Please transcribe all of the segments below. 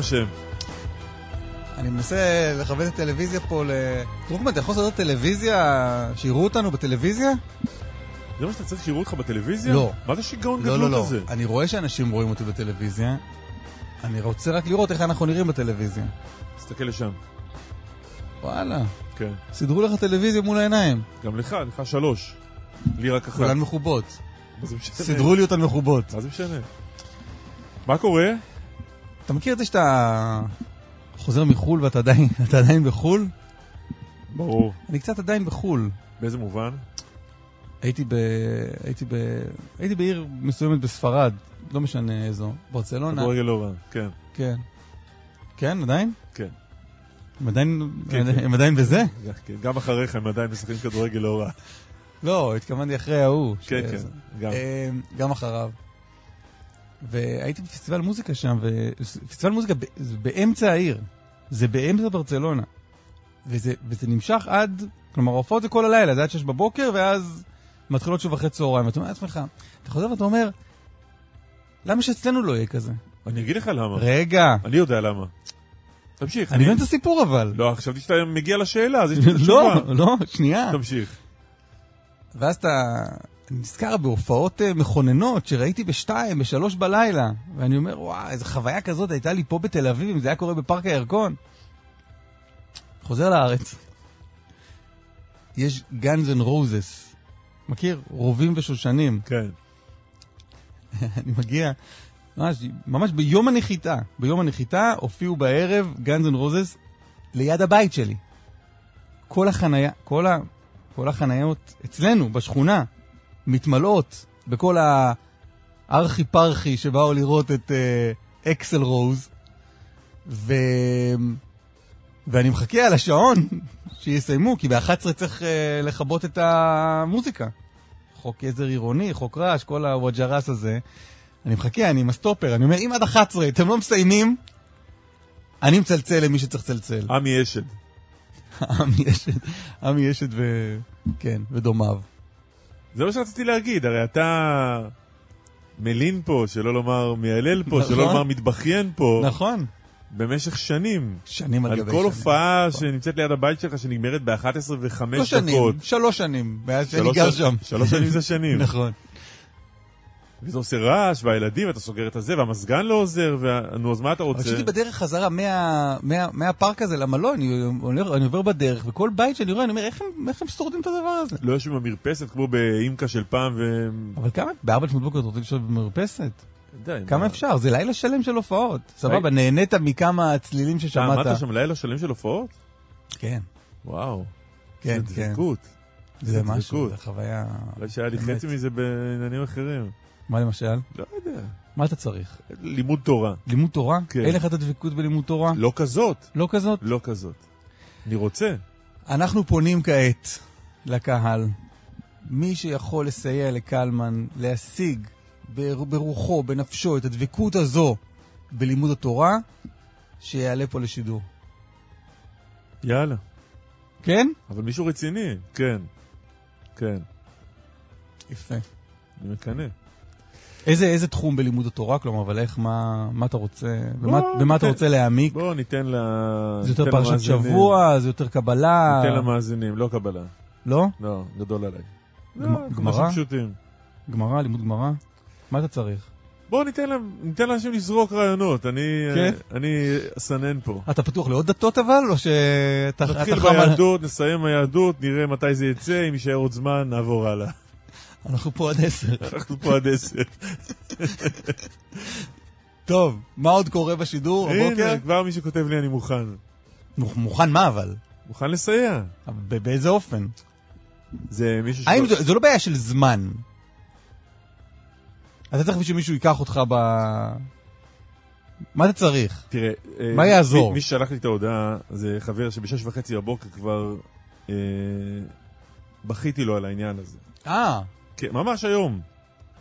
השם. אני מנסה לכוון את הטלוויזיה פה ל... דרוקמן, אתה יכול לעשות טלוויזיה, שיראו אותנו בטלוויזיה? זה מה שאתה צריך שיראו אותך בטלוויזיה? לא. מה זה שיגעון לא, לא, גדלות לא. הזה? אני רואה שאנשים רואים אותי בטלוויזיה. אני רוצה רק לראות איך אנחנו נראים בטלוויזיה. תסתכל לשם. וואלה, כן. סידרו לך טלוויזיה מול העיניים. גם לך, לך שלוש. לי רק אחת. כולן מחובות. מה זה משנה? סידרו לי אותן מחובות. מה זה משנה? מה קורה? אתה מכיר את זה שאתה חוזר מחו"ל ואתה עדיין, עדיין בחו"ל? ברור. אני קצת עדיין בחו"ל. באיזה מובן? הייתי ב... הייתי ב... הייתי בעיר מסוימת בספרד, לא משנה איזו, ברצלונה. כדורגל לא רע. כן, כן. כן, עדיין? כן. הם עדיין, כן, כן. הם עדיין בזה? כן. גם אחריך הם עדיין משחקים כדורגל לא רע. לא, התכוונתי אחרי ההוא. כן, כן. גם. אה, גם אחריו. והייתי בפסטיבל מוזיקה שם, ופסטיבל מוזיקה זה באמצע העיר. זה באמצע ברצלונה. וזה, וזה נמשך עד, כלומר ההופעות זה כל הלילה, זה עד שש בבוקר, ואז מתחילות שוב אחרי צהריים. ואתה אומר לעצמך, אתה חוזר ואתה אומר, למה שאצלנו לא יהיה כזה? אני אגיד לך למה. רגע, אני יודע למה. תמשיך. אני מבין את הסיפור אבל. לא, חשבתי שאתה מגיע לשאלה, אז יש לי את לא, התשובה. לא, שנייה. תמשיך. ואז אתה נזכר בהופעות אה, מכוננות שראיתי בשתיים, בשלוש בלילה, ואני אומר, וואי, איזה חוויה כזאת הייתה לי פה בתל אביב, אם זה היה קורה בפארק הירקון. חוזר לארץ. יש Guns N' Roses. מכיר? רובים ושושנים. כן. אני מגיע, ממש, ממש ביום הנחיתה, ביום הנחיתה הופיעו בערב Guns N' Roses ליד הבית שלי. כל החנייה, כל, ה, כל החניות אצלנו, בשכונה, מתמלאות בכל הארחי פרחי שבאו לראות את אה, אקסל רוז, ו... ואני מחכה על השעון שיסיימו, כי ב-11 צריך אה, לכבות את המוזיקה. חוק עזר עירוני, חוק רעש, כל הווג'ראס הזה. אני מחכה, אני עם הסטופר, אני אומר, אם עד 11 אתם לא מסיימים, אני מצלצל למי שצריך לצלצל. עמי אשד. עמי אשד, עמי אשד ו... כן, ודומיו. זה מה שרציתי להגיד, הרי אתה מלין פה, שלא לומר מיילל פה, נכון. שלא לומר מתבכיין פה, נכון. במשך שנים. שנים על על גבי כל שנים. הופעה שנמצאת ליד הבית שלך שנגמרת ב-11 ו-5 לא שנים, דקות. שלוש שנים, מאז שאני גר שם. שלוש שנים זה שנים. נכון. וזה עושה רעש, והילדים, ואתה סוגר את הזה, והמזגן לא עוזר, נו, אז מה אתה רוצה? רציתי בדרך חזרה מה- מה- מהפארק הזה למלון, אני אני עובר בדרך, וכל בית שאני רואה, אני אומר, איך הם- איך הם שורדים את הדבר הזה? לא יושבים במרפסת כמו באימקה של פעם, ו... אבל כמה, בארבע לפנות בוקר אתה רוצה לשבת במרפסת? די, כמה מה- אפשר? זה לילה שלם של הופעות. סבבה, נהנית מכמה צלילים אתה ששמעת. עמדת שם לילה שלם של הופעות? כן, וואו. כן, זה כן. דבקות. זה זה משהו. זה חוויה... אולי שהיה לי. חצי מזה בעניינים אחרים. מה למשל? לא יודע. מה אתה צריך? לימוד תורה. לימוד תורה? כן. אין לך את הדבקות בלימוד תורה? לא כזאת. לא כזאת? לא כזאת. אני רוצה. אנחנו פונים כעת לקהל. מי שיכול לסייע לקלמן להשיג בר- ברוחו, בנפשו, את הדבקות הזו בלימוד התורה, שיעלה פה לשידור. יאללה. כן? אבל מישהו רציני. כן. כן. יפה. אני מקנא. איזה, איזה תחום בלימוד התורה? כלומר, אבל איך, מה, מה אתה רוצה, במה, בוא, במה אתה ניתן- רוצה להעמיק? בואו ניתן ל... זה יותר פרשת. שבוע, זה יותר קבלה? ניתן למאזינים, לא קבלה. לא? לא, גדול עליי. לא, גמרא? פשוטים. גמרא, לימוד גמרא? מה אתה צריך? בואו ניתן, להם- ניתן לאנשים לזרוק רעיונות, אני כן. אני אסנן פה. אתה פתוח לעוד דתות אבל, או שאתה נתחיל אתה ביהדות, נסיים ביהדות, נראה מתי זה יצא, אם יישאר עוד זמן, נעבור הלאה. אנחנו פה עד עשר. אנחנו פה עד עשר. טוב, מה עוד קורה בשידור הבוקר? הנה, כבר מי שכותב לי אני מוכן. מוכ- מוכן מה אבל? מוכן לסייע. באיזה אופן? זה מישהו ש... האם זו זו לא בעיה של זמן? אתה צריך שמישהו ייקח אותך ב... מה אתה צריך? תראה, אה, מה יעזור? מי, מי ששלח לי את ההודעה זה חבר שבשש וחצי בבוקר כבר אה, בכיתי לו על העניין הזה. אה, כן, ממש היום.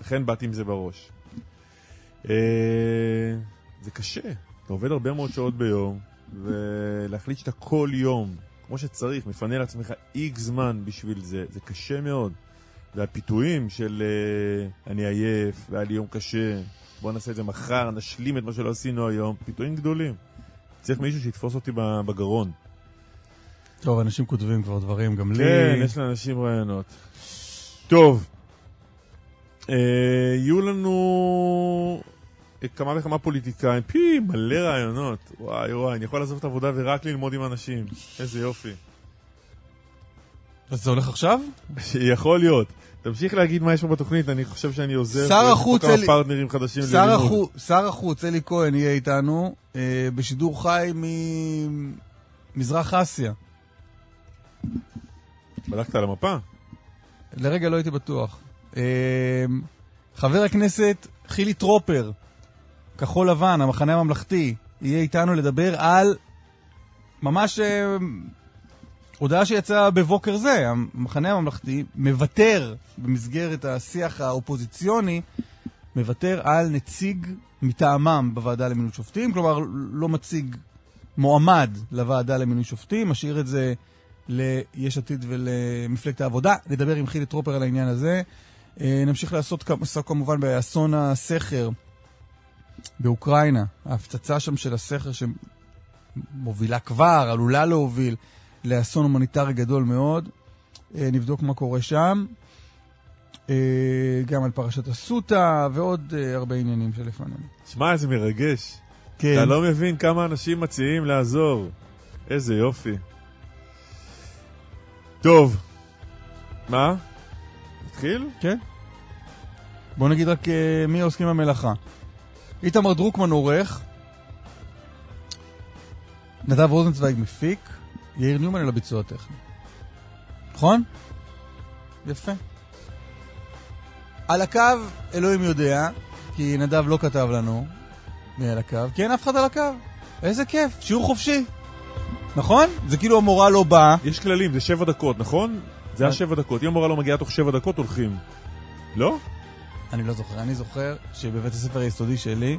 לכן באתי עם זה בראש. אה, זה קשה. אתה עובד הרבה מאוד שעות ביום, ולהחליט שאתה כל יום, כמו שצריך, מפנה לעצמך איקס זמן בשביל זה, זה קשה מאוד. והפיתויים של אה, אני עייף, והיה לי יום קשה, בוא נעשה את זה מחר, נשלים את מה שלא עשינו היום, פיתויים גדולים. צריך מישהו שיתפוס אותי בגרון. טוב, אנשים כותבים כבר דברים, גם לי. כן, יש לאנשים רעיונות. טוב, יהיו לנו אה, כמה וכמה פוליטיקאים, פי, מלא רעיונות. וואי וואי, אני יכול לעזוב את העבודה ורק ללמוד עם אנשים. איזה יופי. אז זה הולך עכשיו? יכול להיות. תמשיך להגיד מה יש פה בתוכנית, אני חושב שאני עוזב. שר החוץ כמה אלי- פרטנרים חדשים שר ללימוד. שר החוץ אלי כהן יהיה איתנו אה, בשידור חי ממזרח אסיה. בדקת על המפה? לרגע לא הייתי בטוח. אה, חבר הכנסת חילי טרופר, כחול לבן, המחנה הממלכתי, יהיה איתנו לדבר על ממש אה, הודעה שיצאה בבוקר זה. המחנה הממלכתי מוותר במסגרת השיח האופוזיציוני, מוותר על נציג מטעמם בוועדה למינוי שופטים, כלומר לא מציג מועמד לוועדה למינוי שופטים, משאיר את זה ליש עתיד ולמפלגת העבודה. נדבר עם חילי טרופר על העניין הזה. אה, נמשיך לעשות כמובן באסון הסכר באוקראינה. ההפצצה שם של הסכר שמובילה כבר, עלולה להוביל לאסון הומניטרי גדול מאוד. אה, נבדוק מה קורה שם. אה, גם על פרשת אסותא ועוד הרבה עניינים שלפנינו. שמע, איזה מרגש. כן. אתה לא מבין כמה אנשים מציעים לעזור. איזה יופי. טוב. מה? נתחיל? כן. בוא נגיד רק אה, מי העוסקים במלאכה. איתמר דרוקמן עורך, נדב רוזנצוויג מפיק, יאיר ניומן על הביצוע הטכני. נכון? יפה. על הקו, אלוהים יודע, כי נדב לא כתב לנו מי על הקו, כי אין אף אחד על הקו. איזה כיף, שיעור חופשי. נכון? זה כאילו המורה לא באה. יש כללים, זה שבע דקות, נכון? זה היה שבע דקות. אם המורה לא מגיעה תוך שבע דקות, הולכים. לא? אני לא זוכר. אני זוכר שבבית הספר היסודי שלי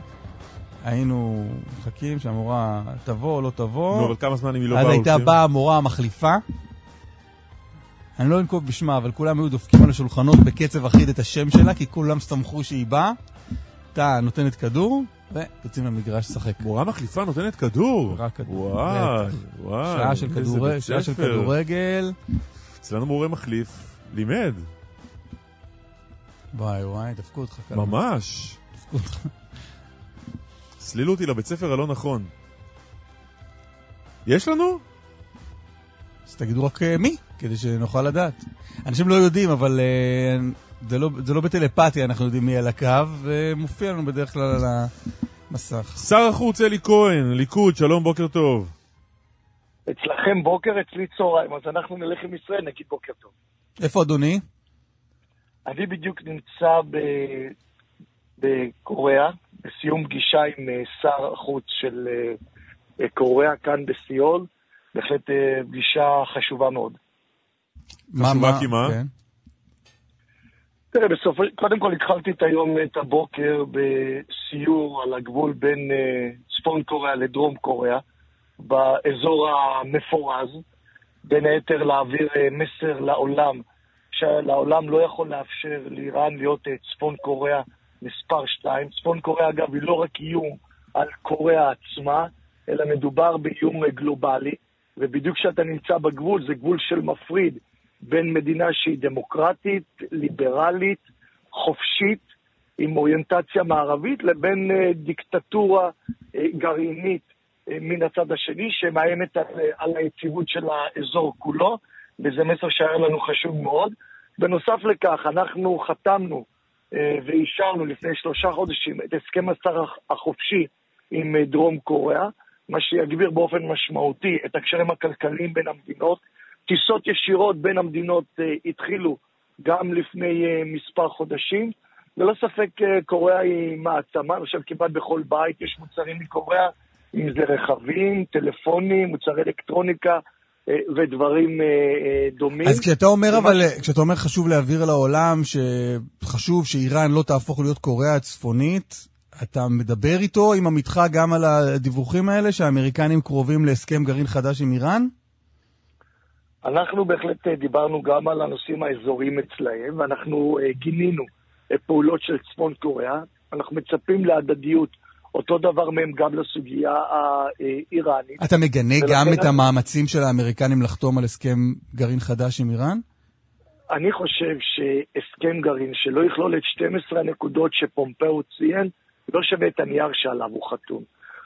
היינו מחכים שהמורה תבוא או לא תבוא. נו, אבל כמה זמן אם היא לא באה, אז? הייתה באה המורה המחליפה. אני לא אנקוב בשמה, אבל כולם היו דופקים על השולחנות בקצב אחיד את השם שלה, כי כולם סמכו שהיא באה. אתה נותנת כדור, ויוצאים למגרש לשחק. מורה מחליפה נותנת כדור. רק כדור. וואי. וואי. שעה של. כדורגל. אצלנו מורה מחליף, לימד, וואי וואי, דפקו אותך כאן. ממש. דפקו אותך. סלילו אותי לבית ספר הלא נכון. יש לנו? אז תגידו רק אה, מי, כדי שנוכל לדעת. אנשים לא יודעים, אבל אה, זה לא, זה לא בטלפתיה, אנחנו יודעים מי על הקו, ומופיע לנו בדרך כלל על המסך. שר החוץ אלי כהן, ליכוד, שלום, בוקר טוב. אצלכם בוקר, אצלי צהריים, אז אנחנו נלך עם ישראל, נגיד בוקר טוב. איפה אדוני? אני בדיוק נמצא ב... בקוריאה, בסיום פגישה עם אה, שר החוץ של אה, אה, קוריאה כאן בסיול. בהחלט פגישה חשובה מאוד. חשובה כי מה? כן. תראה, בסוף, קודם כל התחלתי את היום, את הבוקר, בסיור על הגבול בין צפון קוריאה לדרום קוריאה, באזור המפורז, בין היתר להעביר מסר לעולם, שהעולם לא יכול לאפשר לאיראן להיות אה, צפון קוריאה מספר 2. צפון קוריאה, אגב, היא לא רק איום על קוריאה עצמה, אלא מדובר באיום אה, גלובלי, ובדיוק כשאתה נמצא בגבול, זה גבול של מפריד בין מדינה שהיא דמוקרטית, ליברלית, חופשית, עם אוריינטציה מערבית לבין אה, דיקטטורה גרעינית מן הצד השני, שמאיימת על היציבות של האזור כולו, וזה מסר שהיה לנו חשוב מאוד. בנוסף לכך, אנחנו חתמנו ואישרנו לפני שלושה חודשים את הסכם השר החופשי עם דרום קוריאה, מה שיגביר באופן משמעותי את הקשרים הכלכליים בין המדינות. טיסות ישירות בין המדינות התחילו גם לפני מספר חודשים. ללא ספק אה, קוריאה היא מעצמה, חושב כמעט בכל בית יש מוצרים מקוריאה, אם זה רכבים, טלפונים, מוצרי אלקטרוניקה אה, ודברים אה, דומים. אז כשאתה אומר, אבל, כשאתה אומר חשוב להעביר לעולם שחשוב שאיראן לא תהפוך להיות קוריאה הצפונית, אתה מדבר איתו עם עמיתך גם על הדיווחים האלה שהאמריקנים קרובים להסכם גרעין חדש עם איראן? אנחנו בהחלט דיברנו גם על הנושאים האזוריים אצלהם, ואנחנו גינינו פעולות של צפון קוריאה. אנחנו מצפים להדדיות. אותו דבר מהם גם לסוגיה האיראנית. אתה מגנה גם את המאמצים של האמריקנים לחתום על הסכם גרעין חדש עם איראן? אני חושב שהסכם גרעין שלא יכלול את 12 הנקודות שפומפאו ציין, לא שווה את הנייר שעליו הוא חתום.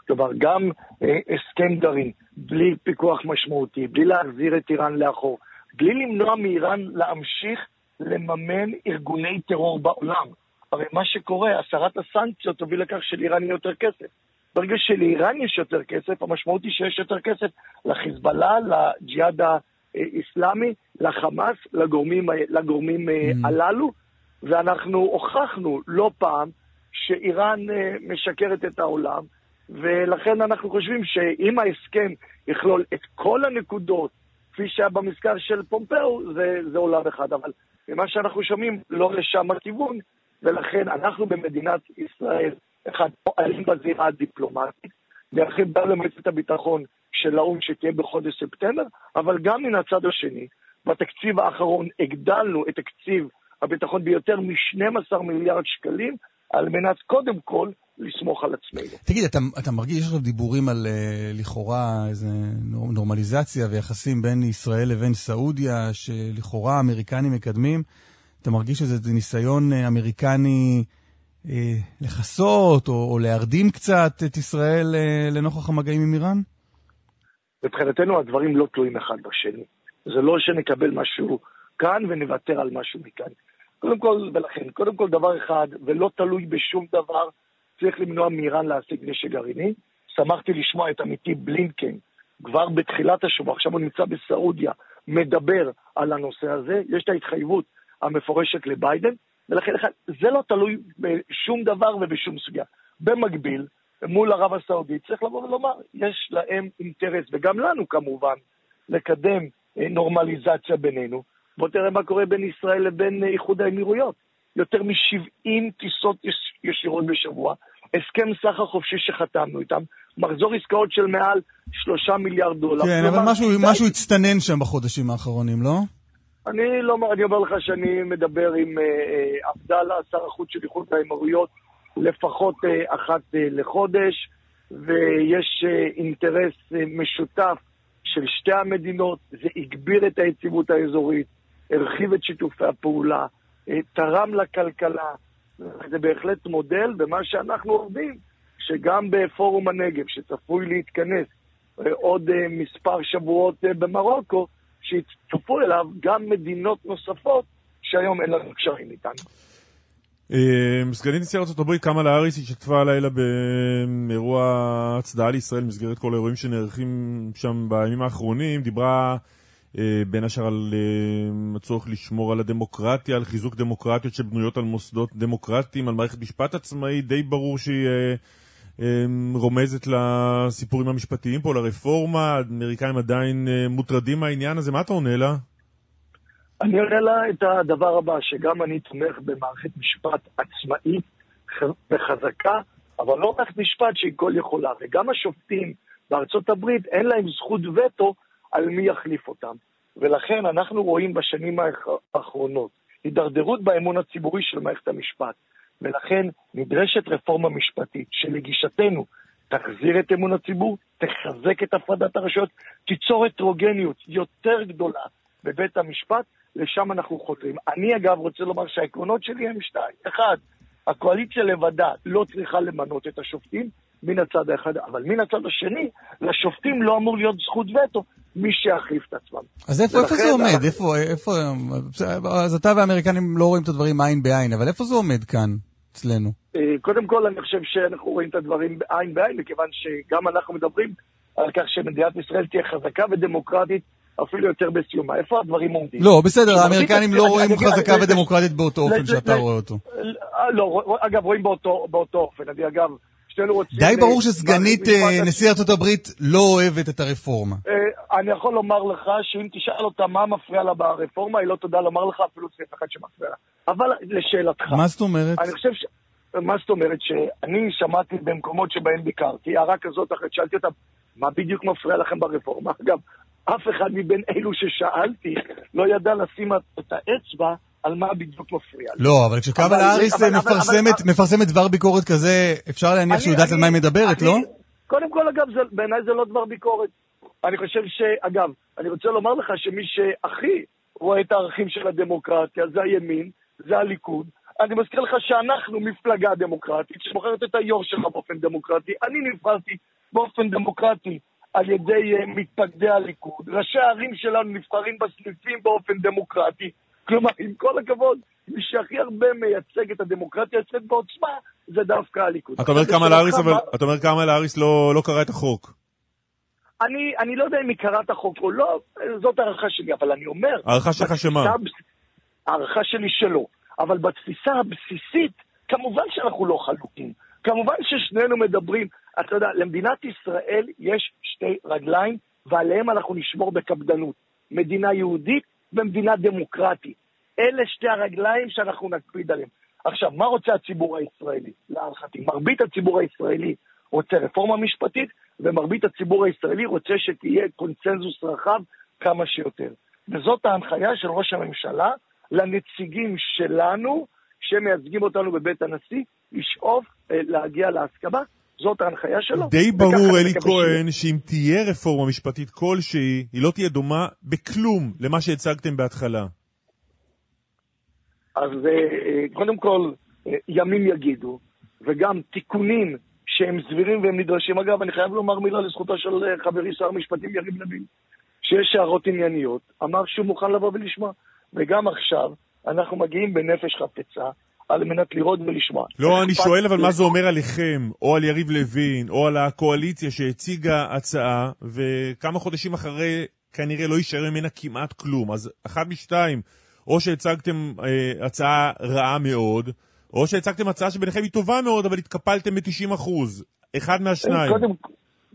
כלומר, גם אה, הסכם גרעין, בלי פיקוח משמעותי, בלי להחזיר את איראן לאחור, בלי למנוע מאיראן להמשיך לממן ארגוני טרור בעולם. הרי מה שקורה, הסרת הסנקציות תוביל לכך שלאיראן יהיה יותר כסף. ברגע שלאיראן יש יותר כסף, המשמעות היא שיש יותר כסף לחיזבאללה, לג'יהאד האיסלאמי, לחמאס, לגורמים, לגורמים mm. הללו, ואנחנו הוכחנו לא פעם שאיראן אה, משקרת את העולם, ולכן אנחנו חושבים שאם ההסכם יכלול את כל הנקודות, כפי שהיה במזכר של פומפאו, זה, זה עולם אחד. אבל ממה שאנחנו שומעים, לא לשם הכיוון, ולכן אנחנו במדינת ישראל, אחד, פועלים בזירה הדיפלומטית, נערכים גם למועצת הביטחון של האו"ם שתהיה בחודש ספטמבר, אבל גם מן הצד השני, בתקציב האחרון הגדלנו את תקציב הביטחון ביותר מ-12 מיליארד שקלים, על מנת קודם כל לסמוך על עצמנו. תגיד, אתה, אתה מרגיש עכשיו דיבורים על uh, לכאורה איזה נורמליזציה ויחסים בין ישראל לבין סעודיה, שלכאורה האמריקנים מקדמים? אתה מרגיש שזה ניסיון uh, אמריקני uh, לכסות או, או להרדים קצת את ישראל uh, לנוכח המגעים עם איראן? מבחינתנו הדברים לא תלויים אחד בשני. זה לא שנקבל משהו כאן ונוותר על משהו מכאן. קודם כל, ולכן, קודם כל דבר אחד, ולא תלוי בשום דבר, צריך למנוע מאיראן להשיג נשק גרעיני. שמחתי לשמוע את עמיתי בלינקן כבר בתחילת השבוע, עכשיו הוא נמצא בסעודיה, מדבר על הנושא הזה, יש את ההתחייבות המפורשת לביידן, ולכן זה לא תלוי בשום דבר ובשום סוגיה. במקביל, מול ערב הסעודית, צריך לבוא ולומר, יש להם אינטרס, וגם לנו כמובן, לקדם אה, נורמליזציה בינינו. בוא תראה מה קורה בין ישראל לבין איחוד האמירויות. יותר מ-70 טיסות ישירות בשבוע, הסכם סחר חופשי שחתמנו איתם, מחזור עסקאות של מעל 3 מיליארד דולר. כן, אבל. משהו הצטנן שם בחודשים האחרונים, לא? אני לא, אני אומר לך שאני מדבר עם אה, אה, עבדאללה, שר החוץ של איחוד האמירויות, לפחות אה, אחת לחודש, ויש אינטרס משותף של שתי המדינות, זה הגביר את היציבות האזורית, הרחיב את שיתופי הפעולה, תרם לכלכלה. זה בהחלט מודל במה שאנחנו עובדים, שגם בפורום הנגב, שצפוי להתכנס עוד מספר שבועות במרוקו, שיצטרפו אליו גם מדינות נוספות שהיום אין לנו קשרים איתנו. סגנית נשיא ארה"ב קמאלה האריס השתתפה הלילה באירוע הצדעה לישראל במסגרת כל האירועים שנערכים שם בימים האחרונים, דיברה אה, בין השאר על אה, הצורך לשמור על הדמוקרטיה, על חיזוק דמוקרטיות שבנויות על מוסדות דמוקרטיים, על מערכת משפט עצמאית, די ברור שהיא אה, רומזת לסיפורים המשפטיים פה, לרפורמה, האמריקאים עדיין מוטרדים מהעניין הזה, מה אתה עונה לה? אני עונה לה את הדבר הבא, שגם אני תומך במערכת משפט עצמאית וחזקה, אבל לא מערכת משפט שהיא כל יכולה, וגם השופטים בארצות הברית אין להם זכות וטו על מי יחליף אותם. ולכן אנחנו רואים בשנים האחרונות הידרדרות באמון הציבורי של מערכת המשפט. ולכן נדרשת רפורמה משפטית שלגישתנו תחזיר את אמון הציבור, תחזק את הפרדת הרשויות, תיצור הטרוגניות יותר גדולה בבית המשפט, לשם אנחנו חותרים. אני אגב רוצה לומר שהעקרונות שלי הם שתיים. אחד, הקואליציה לבדה לא צריכה למנות את השופטים מן הצד האחד, אבל מן הצד השני, לשופטים לא אמור להיות זכות וטו מי שיחליף את עצמם. אז איפה, איפה זה עומד? אנחנו- איפה, איפה, אז אתה והאמריקנים לא רואים את הדברים עין בעין, אבל איפה זה עומד כאן, אצלנו? אה, קודם כל, אני חושב שאנחנו רואים את הדברים עין בעין, מכיוון שגם אנחנו מדברים על כך שמדינת ישראל תהיה חזקה ודמוקרטית אפילו יותר בסיומה. איפה הדברים עומדים? לא, בסדר, האמריקנים לא רואים חזקה ודמוקרטית באותו אופן שאתה רואה אותו. אה, לא, אגב, רואים באותו אופן. אני אגב, שנינו רוצים... די אה, ברור שסגנית אה. נשיא ארצות הברית לא אוהבת את הרפורמה. אה, אני יכול לומר לך שאם תשאל אותה מה מפריע לה ברפורמה, היא לא תדע לומר לך אפילו סעיף אחד שמפריע לה. אבל לשאלתך, מה זאת אומרת? אני חושב ש... מה זאת אומרת? שאני שמעתי במקומות שבהם ביקרתי, הערה כזאת אחרת, שאלתי אותם, מה בדיוק מפריע לכם ברפורמה? אגב, אף אחד מבין אלו ששאלתי לא ידע לשים את האצבע על מה בדיוק מפריע. לי. לא, אבל כשקמאלה אבל- האריס מפרסמת- דבר ביקורת כזה, אפשר להניח שהיא יודעת על מה היא מדברת, לא? קודם כל, אגב, בעיניי זה לא דבר ביקורת. אני חושב ש... אגב, אני רוצה לומר לך שמי שהכי רואה את הערכים של הדמוקרטיה זה הימין, זה הליכוד. אני מזכיר לך שאנחנו מפלגה דמוקרטית שבוחרת את היו"ר שלך באופן דמוקרטי. אני נבחרתי באופן דמוקרטי על ידי uh, מתפקדי הליכוד. ראשי הערים שלנו נבחרים בסניפים באופן דמוקרטי. כלומר, עם כל הכבוד, מי שהכי הרבה מייצג את הדמוקרטיה אצלנו בעוצמה זה דווקא הליכוד. אתה אומר קמאלה האריס, אבל אתה אומר קמאלה האריס לא לא קרא את החוק. אני, אני לא יודע אם היא קראת החוק או לא, זאת הערכה שלי, אבל אני אומר... הערכה שלך שמה? הערכה שלי שלא. אבל בתפיסה הבסיסית, כמובן שאנחנו לא חלוקים. כמובן ששנינו מדברים, אתה יודע, למדינת ישראל יש שתי רגליים, ועליהם אנחנו נשמור בקפדנות. מדינה יהודית ומדינה דמוקרטית. אלה שתי הרגליים שאנחנו נקפיד עליהם. עכשיו, מה רוצה הציבור הישראלי? להערכתי, מרבית הציבור הישראלי רוצה רפורמה משפטית, ומרבית הציבור הישראלי רוצה שתהיה קונצנזוס רחב כמה שיותר. וזאת ההנחיה של ראש הממשלה לנציגים שלנו, שמייצגים אותנו בבית הנשיא, לשאוף אה, להגיע להסכמה. זאת ההנחיה שלו. די ברור, אלי. כהן, שאם תהיה רפורמה משפטית כלשהי, היא לא תהיה דומה בכלום למה שהצגתם בהתחלה. אז אה, אה, קודם כל, אה, ימים יגידו, וגם תיקונים שהם סבירים והם נדרשים. אגב, אני חייב לומר מילה לזכותו של חברי שר המשפטים יריב לוין, שיש הערות ענייניות, אמר שהוא מוכן לבוא ולשמוע. וגם עכשיו, אנחנו מגיעים בנפש חפצה, על מנת לראות ולשמוע. לא, אני שואל אבל מה זה אומר עליכם, או על יריב לוין, או על הקואליציה שהציגה הצעה, וכמה חודשים אחרי כנראה לא יישאר ממנה כמעט כלום. אז אחת משתיים, או שהצגתם אה, הצעה רעה מאוד, או שהצגתם הצעה שביניכם היא טובה מאוד, אבל התקפלתם ב-90 אחוז. אחד מהשניים. קודם,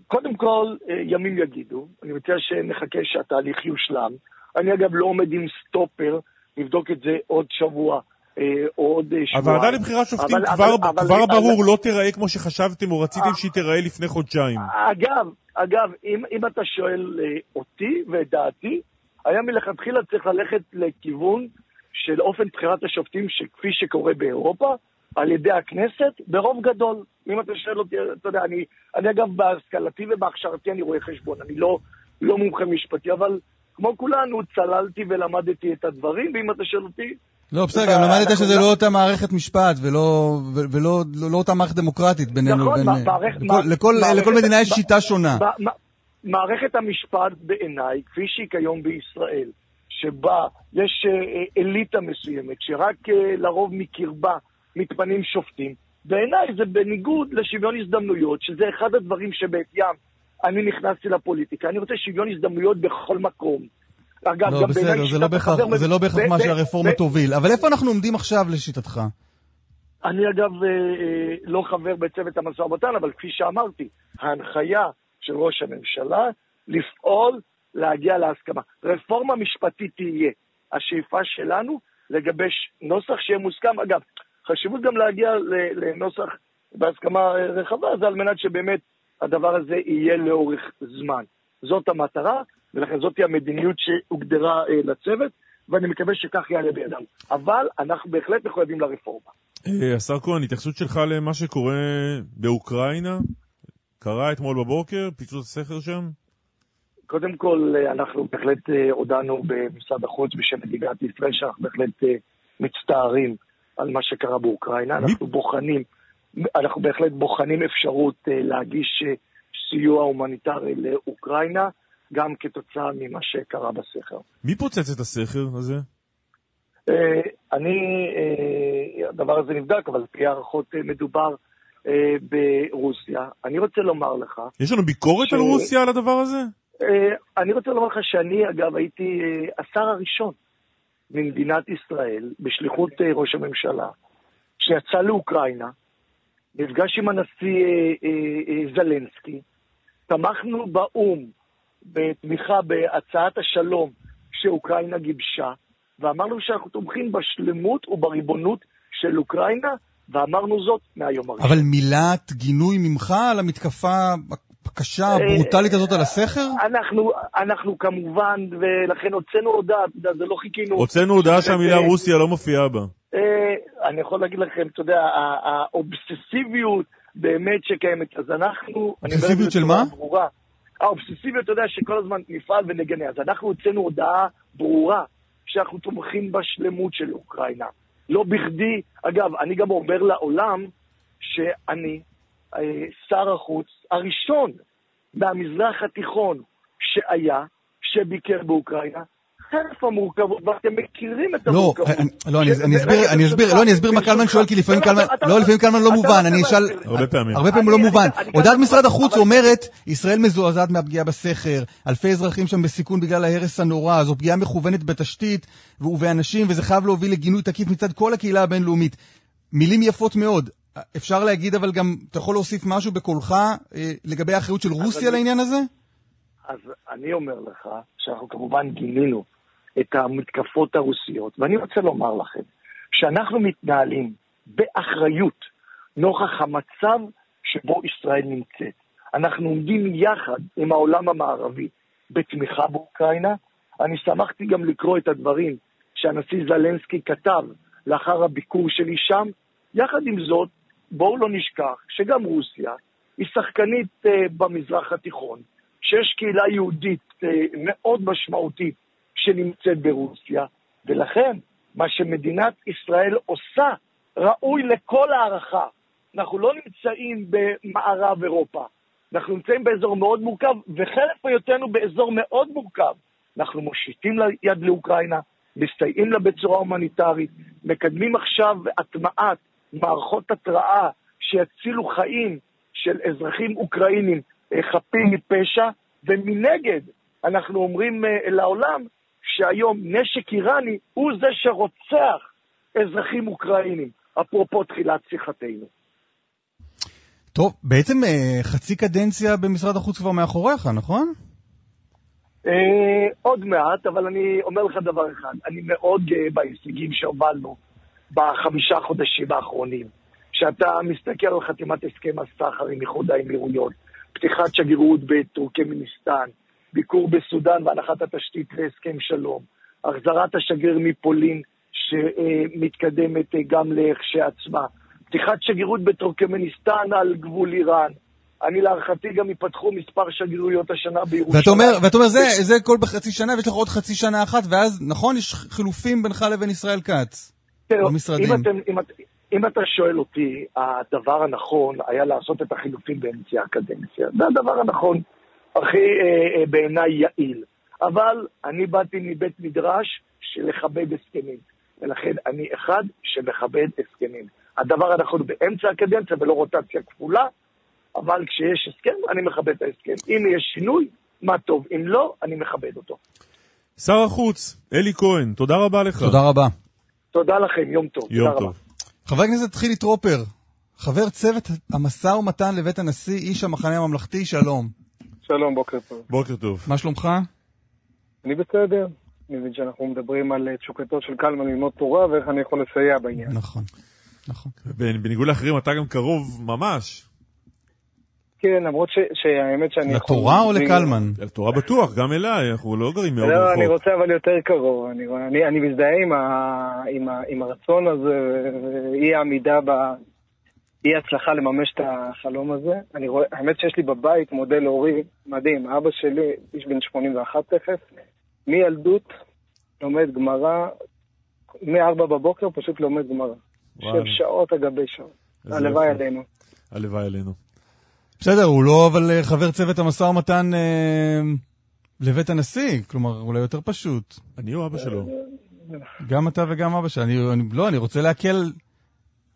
קודם כל, אה, ימים יגידו. אני מציע שנחכה שהתהליך יושלם. אני אגב לא עומד עם סטופר, לבדוק את זה עוד שבוע עוד אה, שבועיים. הוועדה לבחירת שופטים אבל- כבר, אבל- אבל- כבר אבל- ברור לא תיראה כמו שחשבתם או רציתם שהיא תיראה לפני חודשיים. אגב, אגב, אם, אם אתה שואל אה, אותי ואת דעתי, היה מלכתחילה צריך ללכת לכיוון של אופן בחירת השופטים שכפי שקורה באירופה, על ידי הכנסת, ברוב גדול. אם אתה שואל אותי, אתה יודע, אני, אני אגב בהשכלתי ובהכשרתי אני רואה חשבון, אני לא, לא מומחה משפטי, אבל כמו כולנו צללתי ולמדתי את הדברים, ואם אתה שואל אותי, לא, בסדר, גם למדת שזה גם- לא אותה מערכת משפט ולא לא- לא אותה מערכת דמוקרטית בינינו נכון, לבין... מערכת- לכל- מדינה יש שיטה שונה. מערכת המשפט בעיניי, כפי שהיא כיום בישראל, שבה יש אה, אה, אליטה מסוימת, שרק אה, לרוב מקרבה מתפנים שופטים, בעיניי זה בניגוד לשוויון הזדמנויות, שזה אחד הדברים שבעטיים אני נכנסתי לפוליטיקה. אני רוצה שוויון הזדמנויות בכל מקום. אגב, לא, גם בסדר, בעיניי זה לא בהכרח- לא בהכרח מה שהרפורמה תוביל. אבל איפה אנחנו עומדים עכשיו לשיטתך? אני אגב אה, אה, לא חבר בצוות המשא ומתן, אבל כפי שאמרתי, ההנחיה של ראש הממשלה לפעול, להגיע להסכמה. רפורמה משפטית תהיה. השאיפה שלנו לגבש נוסח שיהיה מוסכם. אגב, חשיבות גם להגיע לנוסח בהסכמה אה, רחבה, זה על מנת שבאמת הדבר הזה יהיה לאורך זמן. זאת המטרה, ולכן זאת המדיניות שהוגדרה אה, לצוות, ואני מקווה שכך יעלה בידם. אבל אנחנו בהחלט מחויבים לרפורמה. אה, השר כהן, התייחסות שלך למה שקורה באוקראינה? קרה אתמול בבוקר, פיצוץ הסכר שם? קודם כל, אה, אנחנו בהחלט אה, הודענו במשרד החוץ בשם מדינת ישראל שאנחנו בהחלט מצטערים על מה שקרה באוקראינה. אנחנו בוחנים, אנחנו בהחלט בוחנים אפשרות להגיש סיוע הומניטרי לאוקראינה, גם כתוצאה ממה שקרה בסכר. מי פוצץ את הסכר הזה? אה, אני, אה, הדבר הזה נבדק, אבל על פי הערכות אה, מדובר ברוסיה. אני רוצה לומר לך, יש לנו ביקורת ש- על רוסיה על הדבר הזה? אני רוצה לומר לך שאני, אגב, הייתי השר הראשון ממדינת ישראל, בשליחות ראש הממשלה, שיצא לאוקראינה, נפגש עם הנשיא זלנסקי, תמכנו באו"ם בתמיכה בהצעת השלום שאוקראינה גיבשה, ואמרנו שאנחנו תומכים בשלמות ובריבונות של אוקראינה, ואמרנו זאת מהיום הראשון. אבל מילת גינוי ממך על המתקפה הקשה, הברוטלית הזאת על הסכר? אנחנו, אנחנו כמובן, ולכן הוצאנו הודעה, זה לא חיכינו. הוצאנו הודעה שהמילה אה, רוסיה לא מופיעה בה. אה, אני יכול להגיד לכם, אתה יודע, האובססיביות באמת שקיימת, אז אנחנו... אובססיביות של מה? ברורה. האובססיביות, אתה יודע, שכל הזמן נפעל ונגנה. אז אנחנו הוצאנו הודעה ברורה שאנחנו תומכים בשלמות של אוקראינה. לא בכדי, אגב, אני גם אומר לעולם שאני אה, שר החוץ הראשון מהמזרח התיכון שהיה, שביקר באוקראינה, חרף המורכבות, ואתם מכירים את לא, המורכבות. אני- לא, אני- ש- אני אסביר, אני אסביר, לא, אני אסביר מה קלמן. שואל, כי לפעמים לא, קלמן, אתה- לא, לפעמים קלמן לא מובן, אני אשאל. הרבה פעמים. הרבה פעמים אני- לא מובן. הודעת משרד החוץ אומרת, ישראל מזועזעת מהפגיעה בסכר, אלפי אזרחים שם בסיכון בגלל ההרס הנורא, זו פגיעה מכוונת בתשתית ובאנשים, וזה חייב להוביל לגינוי תקיף מצד כל הקהילה הבינלאומית. מילים יפות מאוד. אפשר להגיד, אבל גם, אתה יכול להוסיף משהו בקולך אה, לגבי האחריות של רוסיה אני- לעניין הזה? אז אני אומר לך שאנחנו כמובן גינינו את המתקפות הרוסיות, ואני רוצה לומר לכם שאנחנו מתנהלים באחריות נוכח המצב שבו ישראל נמצאת. אנחנו עומדים יחד עם העולם המערבי בתמיכה באוקראינה. אני שמחתי גם לקרוא את הדברים שהנשיא זלנסקי כתב לאחר הביקור שלי שם. יחד עם זאת, בואו לא נשכח שגם רוסיה היא שחקנית uh, במזרח התיכון, שיש קהילה יהודית uh, מאוד משמעותית שנמצאת ברוסיה, ולכן מה שמדינת ישראל עושה ראוי לכל הערכה. אנחנו לא נמצאים במערב אירופה, אנחנו נמצאים באזור מאוד מורכב, וחרף היותנו באזור מאוד מורכב, אנחנו מושיטים יד לאוקראינה, מסייעים לה בצורה הומניטרית, מקדמים עכשיו הטמעת מערכות התראה שיצילו חיים של אזרחים אוקראינים אה, חפים מפשע, ומנגד אנחנו אומרים אה, לעולם שהיום נשק איראני הוא זה שרוצח אזרחים אוקראינים, אפרופו תחילת שיחתנו. טוב, בעצם אה, חצי קדנציה במשרד החוץ כבר מאחוריך, נכון? אה, עוד מעט, אבל אני אומר לך דבר אחד, אני מאוד גאה בהישגים שהובלנו בחמישה חודשים האחרונים. כשאתה מסתכל על חתימת הסכם הסחר עם איחוד האמירויות, פתיחת שגרירות בטורקמניסטן, ביקור בסודאן והנחת התשתית להסכם שלום, החזרת השגריר מפולין שמתקדמת אה, גם לכשעצמה, פתיחת שגרירות בטורקמניסטן על גבול איראן. אני להערכתי גם ייפתחו מספר שגרירויות השנה בירושלים. ואתה אומר, ואתה אומר זה, זה כל בחצי שנה, ויש לך עוד חצי שנה אחת, ואז, נכון, יש חילופים בינך לבין ישראל כץ. במשרדים. אם, אתם, אם, את- אם אתה שואל אותי, הדבר הנכון היה לעשות את החילופים באמצע הקדנציה. זה הדבר הנכון, הכי אה, אה, בעיניי יעיל. אבל אני באתי מבית מדרש של לכבד הסכמים. ולכן אני אחד שמכבד הסכמים. הדבר הנכון באמצע הקדנציה ולא רוטציה כפולה, אבל כשיש הסכם, אני מכבד את ההסכם. אם יש שינוי, מה טוב. אם לא, אני מכבד אותו. שר החוץ, אלי כהן, תודה רבה לך. תודה רבה. תודה לכם, יום טוב. יום תודה רבה. טוב. חבר הכנסת חילי טרופר, חבר צוות המשא ומתן לבית הנשיא, איש המחנה הממלכתי, שלום. שלום, בוקר טוב. בוקר טוב. מה שלומך? אני בסדר. אני מבין שאנחנו מדברים על אה, תשוקתו של קלמן ללמוד תורה ואיך אני יכול לסייע בעניין. נכון, נכון. בנ- בניגוד לאחרים, אתה גם קרוב ממש. כן, למרות ש- שהאמת שאני יכול... לתורה או לקלמן? על תורה בטוח, גם אליי, אנחנו לא גרים מאוד לא, אני רחוק. רוצה אבל יותר קרוב. אני, אני, אני מזדהה עם, ה, עם, ה, עם הרצון הזה ואי העמידה. אי הצלחה לממש את החלום הזה. אני רואה, האמת שיש לי בבית מודל הורי מדהים. אבא שלי, איש בן 81 תכף, מילדות לומד גמרא, מ-4 בבוקר פשוט לומד גמרא. של שעות על גבי שעות. הלוואי. עלינו. הלוואי עלינו. בסדר, הוא לא אבל אה, חבר צוות המשא ומתן אה, לבית הנשיא, כלומר, אולי יותר פשוט. אני או אבא שלו? גם אתה וגם אבא שלי. אני, אני, לא, אני רוצה להקל...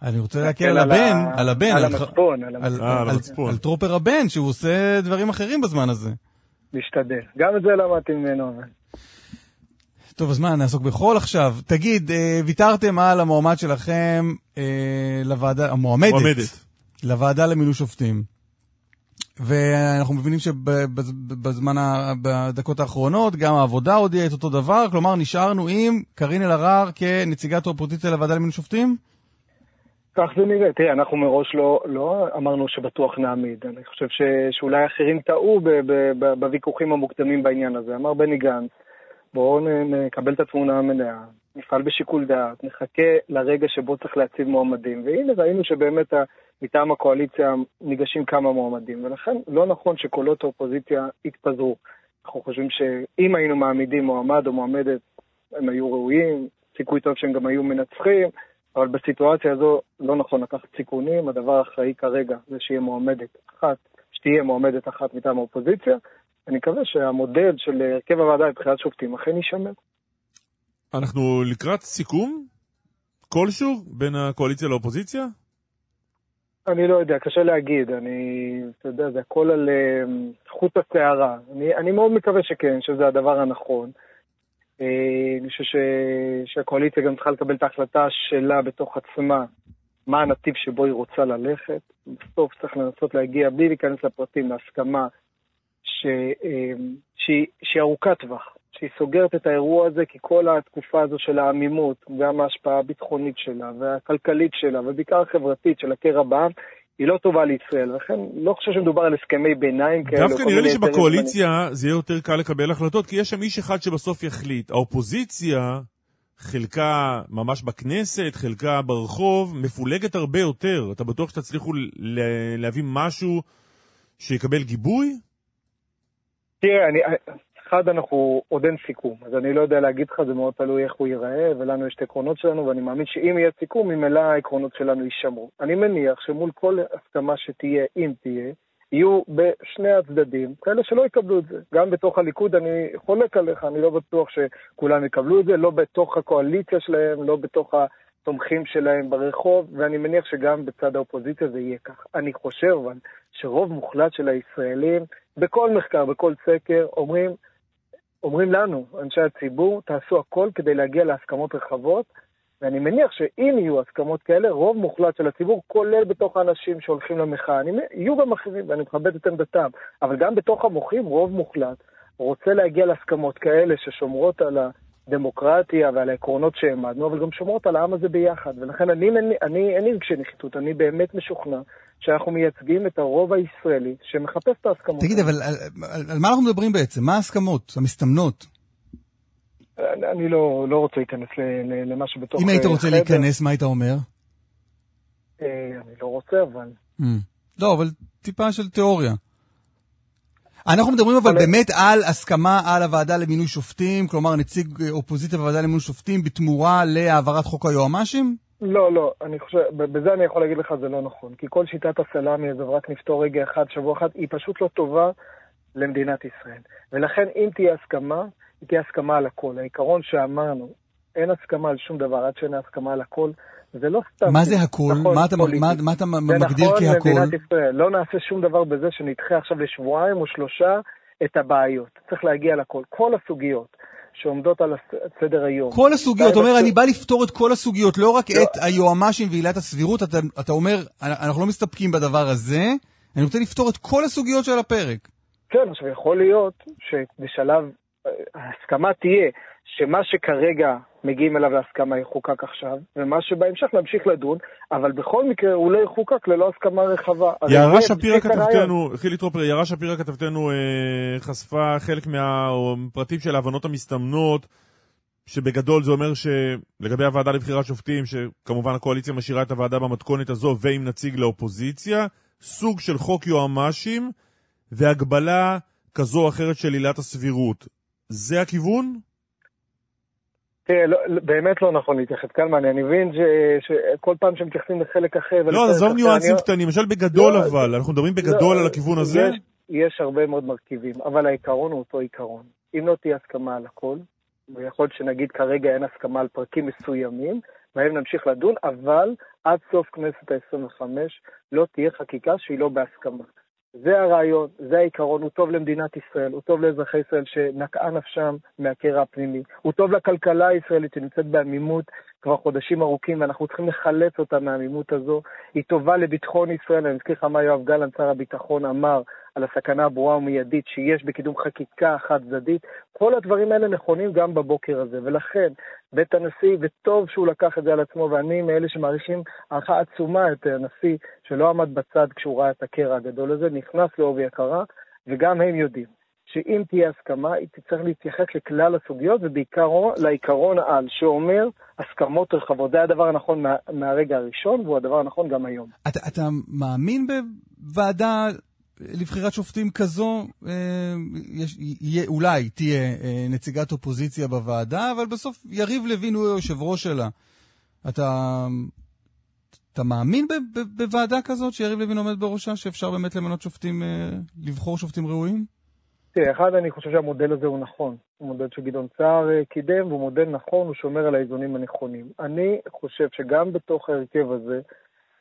אני רוצה להקל על הבן, על הבן, על ח- המצפון, על על, המצפון. אה, על המצפון. על טרופר הבן, שהוא עושה דברים אחרים בזמן הזה. להשתדל. גם את זה למדתי ממנו. אבל. טוב, אז מה, נעסוק בחול עכשיו. תגיד, אה, ויתרתם על המועמד שלכם אה, לוועדה, המועמדת, מועמדת. לוועדה למינוי שופטים. ואנחנו מבינים שבזמן, בדקות האחרונות, גם העבודה הודיעה את אותו דבר, כלומר, נשארנו עם קארין אלהרר כנציגת האופוזיציה לוועדה למינוי שופטים? כך זה נראה. תראה, אנחנו מראש לא, לא אמרנו שבטוח נעמיד. אני חושב ש, שאולי אחרים טעו בוויכוחים המוקדמים בעניין הזה. אמר בני גנץ, בואו נקבל את התמונה המלאה, נפעל בשיקול דעת, נחכה לרגע שבו צריך להציב מועמדים. והנה ראינו שבאמת מטעם הקואליציה ניגשים כמה מועמדים, ולכן לא נכון שקולות האופוזיציה יתפזרו. אנחנו חושבים שאם היינו מעמידים מועמד או מועמדת, הם היו ראויים, סיכוי טוב שהם גם היו מנצחים, אבל בסיטואציה הזו לא נכון לקחת סיכונים, הדבר האחראי כרגע זה שיהיה מועמדת אחת, שתהיה מועמדת אחת מטעם האופוזיציה. אני מקווה שהמודל של הרכב הוועדה לבחירת שופטים אכן יישמר. אנחנו לקראת סיכום כלשהו בין הקואליציה לאופוזיציה? אני לא יודע, קשה להגיד, אני, אתה יודע, זה הכל על אה, חוט השערה. אני, אני מאוד מקווה שכן, שזה הדבר הנכון. אה, אני חושב ש- שהקואליציה גם צריכה לקבל את ההחלטה שלה בתוך עצמה, מה הנתיב שבו היא רוצה ללכת. בסוף צריך לנסות להגיע, בלי להיכנס לפרטים, להסכמה ש, אה, שהיא, שהיא ארוכת טווח, שהיא סוגרת את האירוע הזה, כי כל התקופה הזו של העמימות, גם ההשפעה הביטחונית שלה, והכלכלית שלה, ובעיקר החברתית של הקרע בעם, היא לא טובה לישראל. לכן לא חושב שמדובר על הסכמי ביניים כאלה. דווקא נראה לי שבקואליציה זה יהיה יותר קל לקבל החלטות, כי יש שם איש אחד שבסוף יחליט. האופוזיציה, חלקה ממש בכנסת, חלקה ברחוב, מפולגת הרבה יותר. אתה בטוח שתצליחו להביא משהו שיקבל גיבוי? תראה, אני, אחד, אנחנו עוד אין סיכום, אז אני לא יודע להגיד לך, זה מאוד תלוי איך הוא ייראה, ולנו יש את העקרונות שלנו, ואני מאמין שאם יהיה סיכום, ממילא העקרונות שלנו יישמרו. אני מניח שמול כל הסכמה שתהיה, אם תהיה, יהיו בשני הצדדים כאלה שלא יקבלו את זה. גם בתוך הליכוד אני חולק עליך, אני לא בטוח שכולם יקבלו את זה, לא בתוך הקואליציה שלהם, לא בתוך התומכים שלהם ברחוב, ואני מניח שגם בצד האופוזיציה זה יהיה כך. אני חושב אבל שרוב מוחלט של הישראלים, בכל מחקר, בכל סקר, אומרים, אומרים לנו, אנשי הציבור, תעשו הכל כדי להגיע להסכמות רחבות, ואני מניח שאם יהיו הסכמות כאלה, רוב מוחלט של הציבור, כולל בתוך האנשים שהולכים למחאה, אני, יהיו גם אחרים, ואני מכבד את עמדתם, אבל גם בתוך המוחים, רוב מוחלט רוצה להגיע להסכמות כאלה ששומרות על הדמוקרטיה ועל העקרונות שהעמדנו, אבל גם שומרות על העם הזה ביחד. ולכן אני, אני, אני אין לי רגשי נחיתות, אני באמת משוכנע שאנחנו מייצגים את הרוב הישראלי שמחפש את ההסכמות. תגיד. אבל על, על, על מה אנחנו מדברים בעצם? מה ההסכמות המסתמנות? אני, אני לא, לא רוצה להיכנס למה שבתוך אם היית אה, רוצה חדר. להיכנס, מה היית אומר? אה, אני לא רוצה, אבל... Mm. לא, אבל טיפה של תיאוריה. אנחנו מדברים אבל אבל- באמת על הסכמה על הוועדה למינוי שופטים, כלומר נציג אה, אופוזיציה בוועדה למינוי שופטים בתמורה להעברת חוק היועמ"שים? לא, לא, אני חושב, בזה אני יכול להגיד לך זה לא נכון. כי כל שיטת הסלאמי הזו, רק נפתור רגע אחד, שבוע אחד, היא פשוט לא טובה למדינת ישראל. ולכן אם תהיה הסכמה, היא תהיה הסכמה על הכל. העיקרון שאמרנו, אין הסכמה על שום דבר עד שאין הסכמה על הכל, זה לא סתם. מה זה הכל? נכון, מה אתה- פוליטי. מה- מה אתה זה מגדיר נכון כהכל? למדינת ישראל. לא נעשה שום דבר בזה שנדחה עכשיו לשבועיים או שלושה את הבעיות. צריך להגיע לכל. כל הסוגיות שעומדות על סדר היום. כל הסוגיות, אתה אומר. אני בא לפתור את כל הסוגיות, לא רק לא. את היועמ"שים ועילת הסבירות, אתה, אתה אומר, אנחנו לא מסתפקים בדבר הזה, אני רוצה לפתור את כל הסוגיות של הפרק. כן, עכשיו יכול להיות שבשלב, אה, ההסכמה תהיה שמה שכרגע מגיעים אליו להסכמה יחוקק עכשיו, ומה שבהמשך נמשיך לדון, אבל בכל מקרה הוא לא יחוקק ללא הסכמה רחבה. יערה שפירא. כתבתנו, חילי טרופר, יערה שפירא כתבתנו אה, חשפה חלק מהפרטים של ההבנות המסתמנות, שבגדול זה אומר שלגבי הוועדה לבחירת שופטים, שכמובן הקואליציה משאירה את הוועדה במתכונת הזו ועם נציג לאופוזיציה, סוג של חוק יועמ"שים והגבלה כזו או אחרת של עילת הסבירות. זה הכיוון? תראה, לא, לא, באמת לא נכון להתייחס קלמן, אני מבין ש- שכל פעם שמתייחסים לחלק אחר... לא, עזוב ניואנסים קטנים, למשל בגדול לא, אבל, אנחנו מדברים בגדול לא, על הכיוון הזה? יש, יש הרבה מאוד מרכיבים, אבל העיקרון הוא אותו עיקרון. אם לא תהיה הסכמה על הכל, ויכול להיות שנגיד כרגע אין הסכמה על פרקים מסוימים, בהם נמשיך לדון, אבל עד סוף כנסת ה-25 לא תהיה חקיקה שהיא לא בהסכמה. זה הרעיון, זה העיקרון, הוא טוב למדינת ישראל, הוא טוב לאזרחי ישראל שנקעה נפשם מהקרע הפנימי, הוא טוב לכלכלה הישראלית שנמצאת בעמימות כבר חודשים ארוכים ואנחנו צריכים לחלץ אותה מהעמימות הזו, היא טובה לביטחון ישראל, אני מזכיר לך מה יואב גלנט, שר הביטחון, אמר על הסכנה הברורה ומיידית שיש בקידום חקיקה חד צדדית, כל הדברים האלה נכונים גם בבוקר הזה, ולכן בית הנשיא, וטוב שהוא לקח את זה על עצמו, ואני מאלה שמעריכים הערכה עצומה את הנשיא, שלא עמד בצד כשהוא ראה את הקרע הגדול הזה, נכנס לעובי הקרה, וגם הם יודעים שאם תהיה הסכמה, היא תצטרך להתייחס לכלל הסוגיות, ובעיקר לעיקרון העל, שאומר הסכמות רחבות. זה הדבר הנכון מה, מהרגע הראשון, והוא הדבר הנכון גם היום. אתה, אתה מאמין בוועדה לבחירת שופטים כזו? אה, יש, יהיה, אולי תהיה אה, נציגת אופוזיציה בוועדה, אבל בסוף יריב לוין הוא היושב ראש שלה. אתה, אתה מאמין ב, ב, בוועדה כזאת שיריב לוין עומד בראשה, שאפשר באמת למנות שופטים, אה, לבחור שופטים ראויים? תראה, אחד, אני חושב שהמודל הזה הוא נכון. הוא מודל שגדעון סער אה, קידם, והוא מודל נכון, הוא שומר על האיזונים הנכונים. אני חושב שגם בתוך ההרכב הזה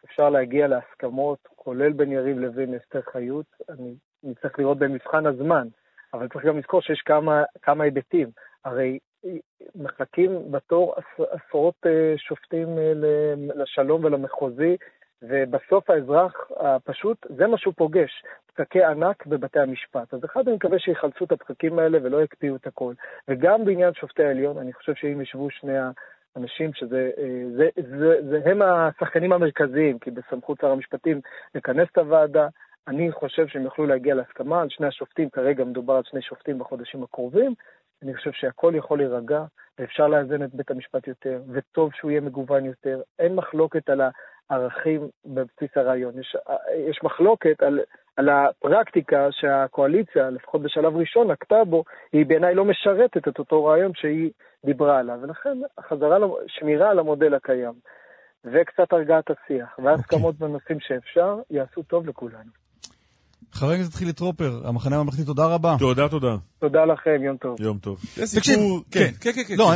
אפשר להגיע להסכמות, כולל בין יריב לוין לאסתר חיות. אני, צריך לראות במבחן הזמן, אבל צריך גם לזכור שיש כמה, כמה היבטים. הרי אה, מחכים בתור עש, עשרות uh, שופטים לשלום ולמחוזי, ובסוף האזרח הפשוט, זה מה שהוא פוגש, פקקי ענק בבתי המשפט. אז אחד, אני מקווה שיחלצו את הפקקים האלה ולא יקפיאו את הכל. וגם בעניין שופטי העליון, אני חושב שאם ישבו שני האנשים, שזה זה, זה, זה, זה הם השחקנים המרכזיים, כי בסמכות שר המשפטים לכנס את הוועדה, אני חושב שהם יוכלו להגיע להסכמה על שני השופטים, כרגע מדובר על שני שופטים בחודשים הקרובים, אני חושב שהכל יכול להירגע, ואפשר לאזן את בית המשפט יותר, וטוב שהוא יהיה מגוון יותר. אין מחלוקת על הערכים בבסיס הרעיון. יש, יש מחלוקת על, על הפרקטיקה שהקואליציה, לפחות בשלב ראשון, נקטה בו, היא בעיניי לא משרתת את אותו רעיון שהיא דיברה עליו. ולכן החזרה, שמירה על המודל הקיים, וקצת הרגעת השיח, והסכמות okay. בנושאים שאפשר, יעשו טוב לכולנו. חבר הכנסת חילי טרופר, המחנה הממלכתי, תודה רבה. תודה, תודה. תודה לכם, יום טוב. יום טוב. תקשיב, כן, כן, כן. לא,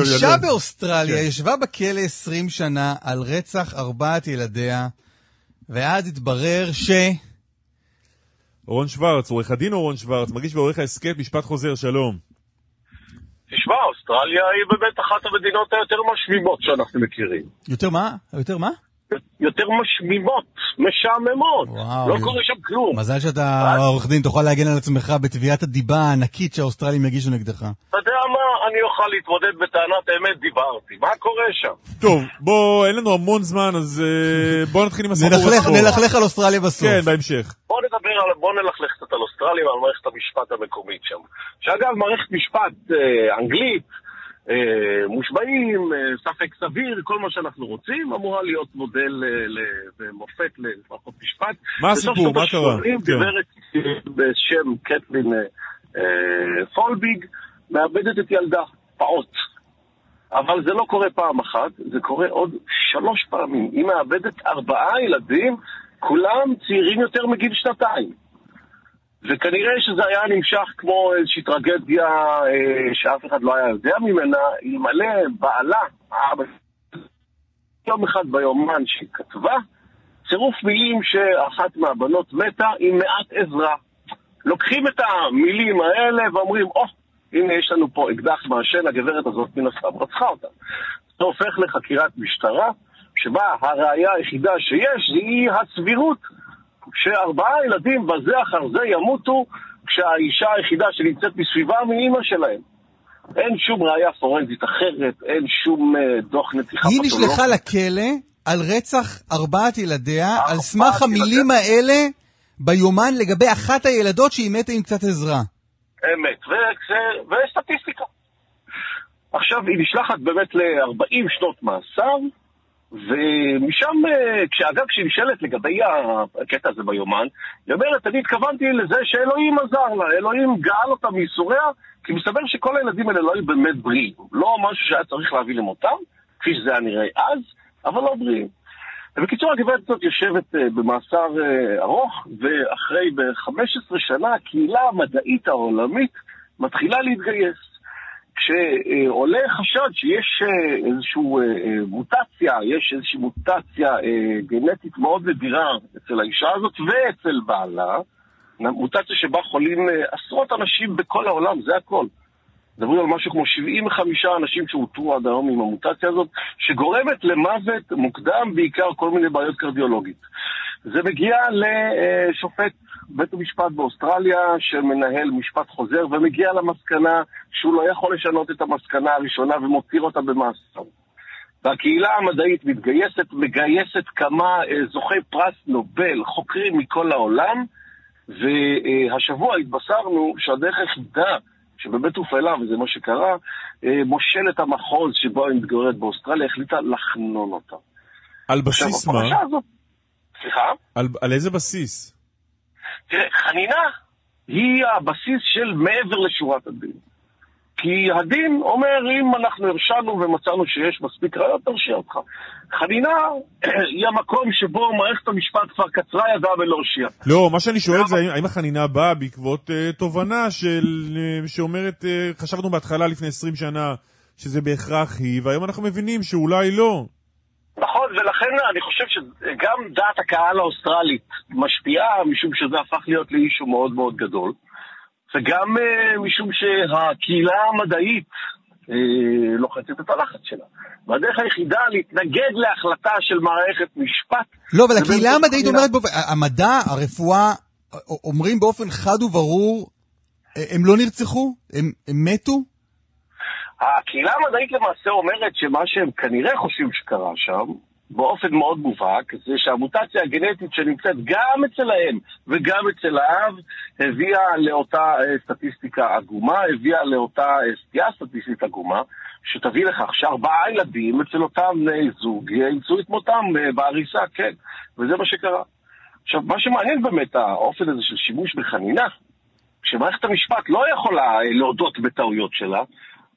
אישה באוסטרליה ישבה בכלא 20 שנה על רצח ארבעת ילדיה, ואז התברר ש... אורון שוורץ, עורך הדין אורון שוורץ, מגיש ועורך ההסכת משפט חוזר, שלום. תשמע, אוסטרליה היא באמת אחת המדינות היותר משמימות שאנחנו מכירים. יותר מה? יותר מה? יותר משמימות, משעממות. וואו. לא קורה שם כלום. מזל שאתה עורך דין, תוכל להגן על עצמך בתביעת הדיבה הענקית שהאוסטרלים יגישו נגדך. אתה יודע מה, אני אוכל להתמודד בטענת אמת, דיברתי. מה קורה שם? טוב, בוא, אין לנו המון זמן, אז אה, בוא נתחיל עם הסיפור נלכלך. נלכלך על אוסטרליה בסוף. כן, בהמשך. בוא נדבר על, בוא נלכלך קצת על אוסטרליה ועל מערכת המשפט המקומית שם. שאגב, מערכת משפט אה, אנגלית, אה, מושבעים, אה, ספק סביר, כל מה שאנחנו רוצים, אמורה להיות מודל אה, ומופת למערכות משפט. מה הסיפור? מה קרה? ה-80 כן. גברת בשם קטלין אה, אה, פולביג מאבדת את ילדה, פעוט. אבל זה לא קורה פעם אחת, זה קורה עוד שלוש פעמים. היא מאבדת ארבעה ילדים, כולם צעירים יותר מגיל שנתיים. וכנראה שזה היה נמשך כמו איזושהי טרגדיה אה, שאף אחד לא היה יודע ממנה, אלמלא בעלה, יום אחד ביומן שהיא כתבה, צירוף מילים שאחת מהבנות מתה עם מעט עזרה. לוקחים את המילים האלה ואומרים, או, oh, הנה יש לנו פה אקדח מעשן, הגברת הזאת מן הסתם רצחה אותה. זה הופך לחקירת משטרה, שבה הראייה היחידה שיש היא הסבירות שארבעה ילדים בזה אחר זה ימותו כשהאישה היחידה שנמצאת מסביבם היא אימא שלהם. אין שום ראייה פורנזית אחרת, אין שום אה, דוח נתיחה היא פתולוגית. נשלחה לכלא על רצח ארבעת ילדיה, על ארבעת סמך המילים האלה ביומן לגבי אחת הילדות שהיא מתה עם קצת עזרה. אמת, וסטטיסטיקה. עכשיו, היא נשלחת באמת ל-40 שנות מאסר, ומשם, אה, כשאגב, כשהיא נשאלת לגבי הקטע הזה ביומן, היא אומרת, אני התכוונתי לזה שאלוהים עזר לה, אלוהים גאל אותה מייסוריה, כי מסתבר שכל הילדים האלה לא היו באמת בריאים. לא משהו שהיה צריך להביא למותם, כפי שזה היה נראה אז, אבל לא בריאים. ובקיצור, הגברת הזאת יושבת uh, במאסר uh, ארוך, ואחרי ב-15 שנה הקהילה המדעית העולמית מתחילה להתגייס. כשעולה חשד שיש uh, איזושהי uh, מוטציה, יש איזושהי מוטציה גנטית מאוד נדירה אצל האישה הזאת ואצל בעלה, מוטציה שבה חולים עשרות אנשים בכל העולם, זה הכל. מדברים על משהו כמו 75 אנשים שאותרו עד היום עם המוטציה הזאת, שגורמת למוות מוקדם, בעיקר כל מיני בעיות קרדיולוגית. זה מגיע לשופט בית המשפט באוסטרליה, שמנהל משפט חוזר, ומגיע למסקנה שהוא לא יכול לשנות את המסקנה הראשונה ומותיר אותה במאסר. והקהילה המדעית מתגייסת, מגייסת כמה אה, זוכי פרס נובל, חוקרים מכל העולם, והשבוע התבשרנו שהדרך היחידה שבבית הופעלה, וזה מה שקרה, אה, מושלת המחוז שבו היא מתגוררת באוסטרליה החליטה לחנון אותה. על בסיס מה? הזאת... סליחה? על, על איזה בסיס? תראה, חנינה היא הבסיס של מעבר לשורת הדין. כי הדין אומר, אם אנחנו הרשענו ומצאנו שיש מספיק ראיות, תרשיע אותך. חנינה היא המקום שבו מערכת המשפט כבר קצרה ידה ולא הרשיעה. לא, מה שאני שואל זה האם החנינה באה בעקבות uh, תובנה של, uh, שאומרת, uh, חשבנו בהתחלה לפני 20 שנה שזה בהכרח היא, והיום אנחנו מבינים שאולי לא. נכון, ולכן אני חושב שגם דעת הקהל האוסטרלית משפיעה, משום שזה הפך להיות לאישו מאוד מאוד גדול. וגם uh, משום שהקהילה המדעית uh, לוחצת את הלחץ שלה. והדרך היחידה להתנגד להחלטה של מערכת משפט... לא, אבל הקהילה המדעית אומרת, המדע, הרפואה, אומרים באופן חד וברור, הם לא נרצחו? הם, הם מתו? הקהילה המדעית למעשה אומרת שמה שהם כנראה חושבים שקרה שם, באופן מאוד מובהק, זה שהמוטציה הגנטית שנמצאת גם אצל האם וגם אצל האב, הביאה לאותה אה, סטטיסטיקה עגומה, הביאה לאותה אה, סטייה סטטיסטית עגומה, שתביא לכך שארבעה ילדים אצל אותם בני זוג ימצאו את מותם אה, בעריסה, כן, וזה מה שקרה. עכשיו, מה שמעניין באמת, האופן הזה של שימוש בחנינה, שמערכת המשפט לא יכולה להודות בטעויות שלה,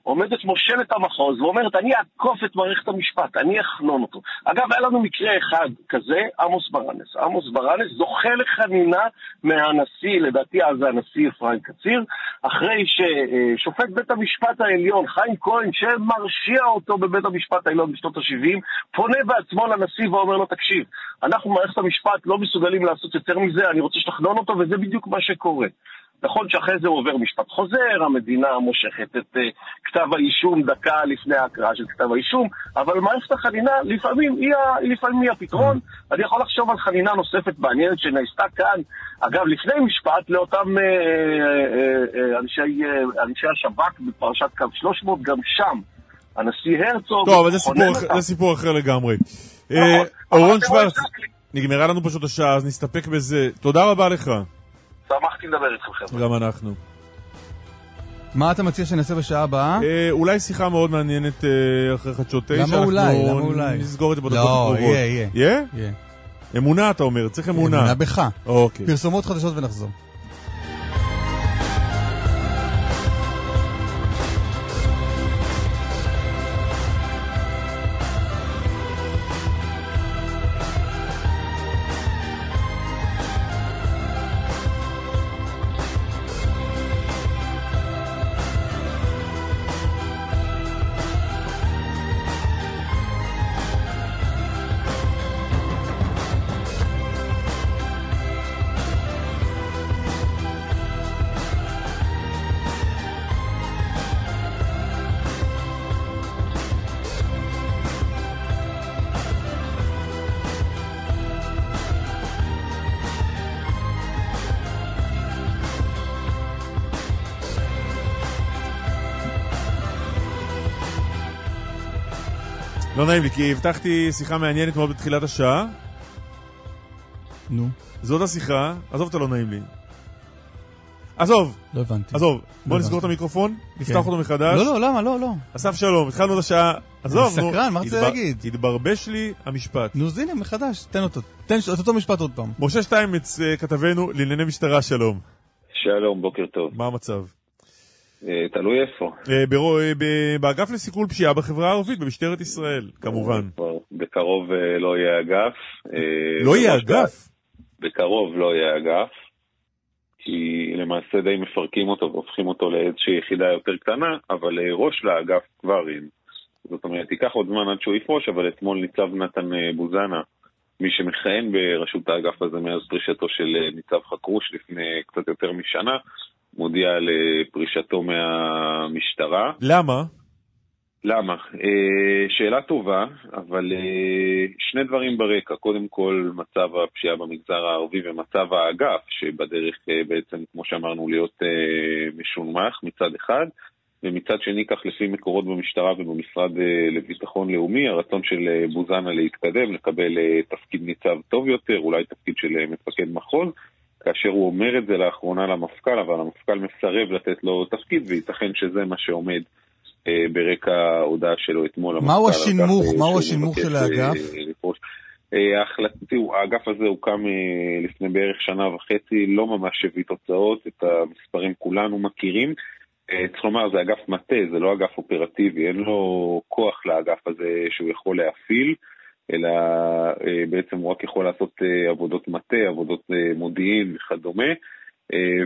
עומדת מושלת המחוז ואומרת, אני אעקוף את מערכת המשפט, אני אחנון אותו. אגב, היה לנו מקרה אחד כזה, עמוס ברנס. עמוס ברנס זוכה לחנינה מהנשיא, לדעתי אז זה הנשיא אפרים קציר, אחרי ששופט בית המשפט העליון, חיים כהן, שמרשיע אותו בבית המשפט העליון בשנות ה-70, פונה בעצמו לנשיא ואומר לו, תקשיב, אנחנו במערכת המשפט לא מסוגלים לעשות יותר מזה, אני רוצה שתחנון אותו, וזה בדיוק מה שקורה. נכון שאחרי זה עובר משפט חוזר, המדינה מושכת את uh, כתב האישום דקה לפני ההקראה של כתב האישום, אבל מערכת החנינה לפעמים היא, לפעמים היא הפתרון. אני יכול לחשוב על חנינה נוספת מעניינת שנעשתה כאן, אגב, לפני משפט, לאותם uh, uh, uh, אנשי, uh, אנשי השב"כ בפרשת קו 300, גם שם. הנשיא הרצוג... טוב, אבל זה סיפור, אחר, זה סיפור אחר לגמרי. נכון. אורון שוורץ, נגמרה לנו פשוט השעה, אז נסתפק בזה. תודה רבה לך. שמחתי לדבר איתכם, חבר'ה. גם אנחנו. מה אתה מציע שנעשה בשעה הבאה? אה, אולי שיחה מאוד מעניינת אה, אחרי חדשות תשע. למה אולי? למה אולי? נסגור את זה בדקות לא, הקרובות. יהיה, יהיה. יהיה? יהיה. אמונה, אתה אומר, צריך אמונה. אמונה בך. אוקיי. פרסומות חדשות ונחזור. לא נעים לי, כי הבטחתי שיחה מעניינת מאוד בתחילת השעה. נו. זאת השיחה, עזוב את הלא נעים לי. עזוב, לא הבנתי. עזוב, בוא לא נסגור את. המיקרופון, נפתח כן. אותו מחדש. לא, לא, למה? לא, לא. אסף שלום, התחלנו את השעה, עזוב, נו. סקרן, מה רצית התבר- להגיד? התברבש לי המשפט. נו, אז הנה, מחדש, תן אותו. תן את אותו משפט עוד פעם. משה שטיינמץ, אה, כתבנו לענייני משטרה, שלום. שלום, בוקר טוב. מה המצב? אה, תלוי איפה. אה, אה, באגף לסיכול פשיעה בחברה הערבית, במשטרת ישראל, כמובן. בקרוב לא יהיה אגף. לא יהיה אגף? בקרוב לא יהיה אגף, כי למעשה די מפרקים אותו והופכים אותו לאיזושהי יחידה יותר קטנה, אבל ראש לאגף כבר אין. זאת אומרת, ייקח עוד זמן עד שהוא יפרוש, אבל אתמול ניצב נתן בוזנה, מי שמכהן בראשות האגף הזה מאז פרישתו של ניצב חכרוש לפני קצת יותר משנה, מודיע על פרישתו מהמשטרה. למה? למה? אה, שאלה טובה, אבל אה, שני דברים ברקע. קודם כל, מצב הפשיעה במגזר הערבי ומצב האגף, שבדרך אה, בעצם, כמו שאמרנו, להיות משונמך מצד אחד, ומצד שני, כך לפי מקורות במשטרה ובמשרד לביטחון לאומי, הרצון של בוזנה להתקדם, לקבל תפקיד ניצב טוב יותר, אולי תפקיד של מפקד מחוז. כאשר הוא אומר את זה לאחרונה למפכ"ל, אבל המפכ"ל מסרב לתת לו תפקיד, וייתכן שזה מה שעומד אה, ברקע ההודעה שלו אתמול. מהו למפכ"ל על השנמוך? כך, אה, מהו מבקש, של אה, האגף? לפרוש. אה, ההחלט- תראו, האגף הזה הוקם אה, לפני בערך שנה וחצי, לא ממש הביא תוצאות, את המספרים כולנו מכירים. אה, צריך לומר, זה אגף מטה, זה לא אגף אופרטיבי, אין לו כוח לאגף הזה שהוא יכול להפעיל, אלא אה, בעצם הוא רק יכול לעשות אה, עבודות מטה, עבודות אה, מודיעין וכדומה.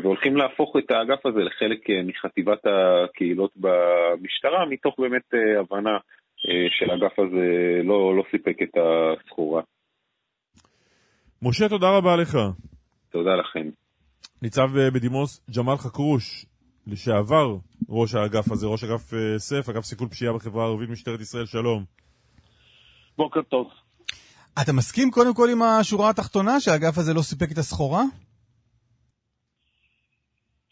והולכים להפוך את האגף הזה לחלק מחטיבת הקהילות במשטרה, מתוך באמת הבנה שהאגף הזה לא, לא סיפק את הסחורה. משה, תודה רבה לך. תודה לכם. ניצב בדימוס ג'מאל חכרוש, לשעבר ראש האגף הזה, ראש אגף סף, אגף סיכול פשיעה בחברה הערבית במשטרת ישראל, שלום. בוקר טוב. אתה מסכים קודם כל עם השורה התחתונה שהאגף הזה לא סיפק את הסחורה?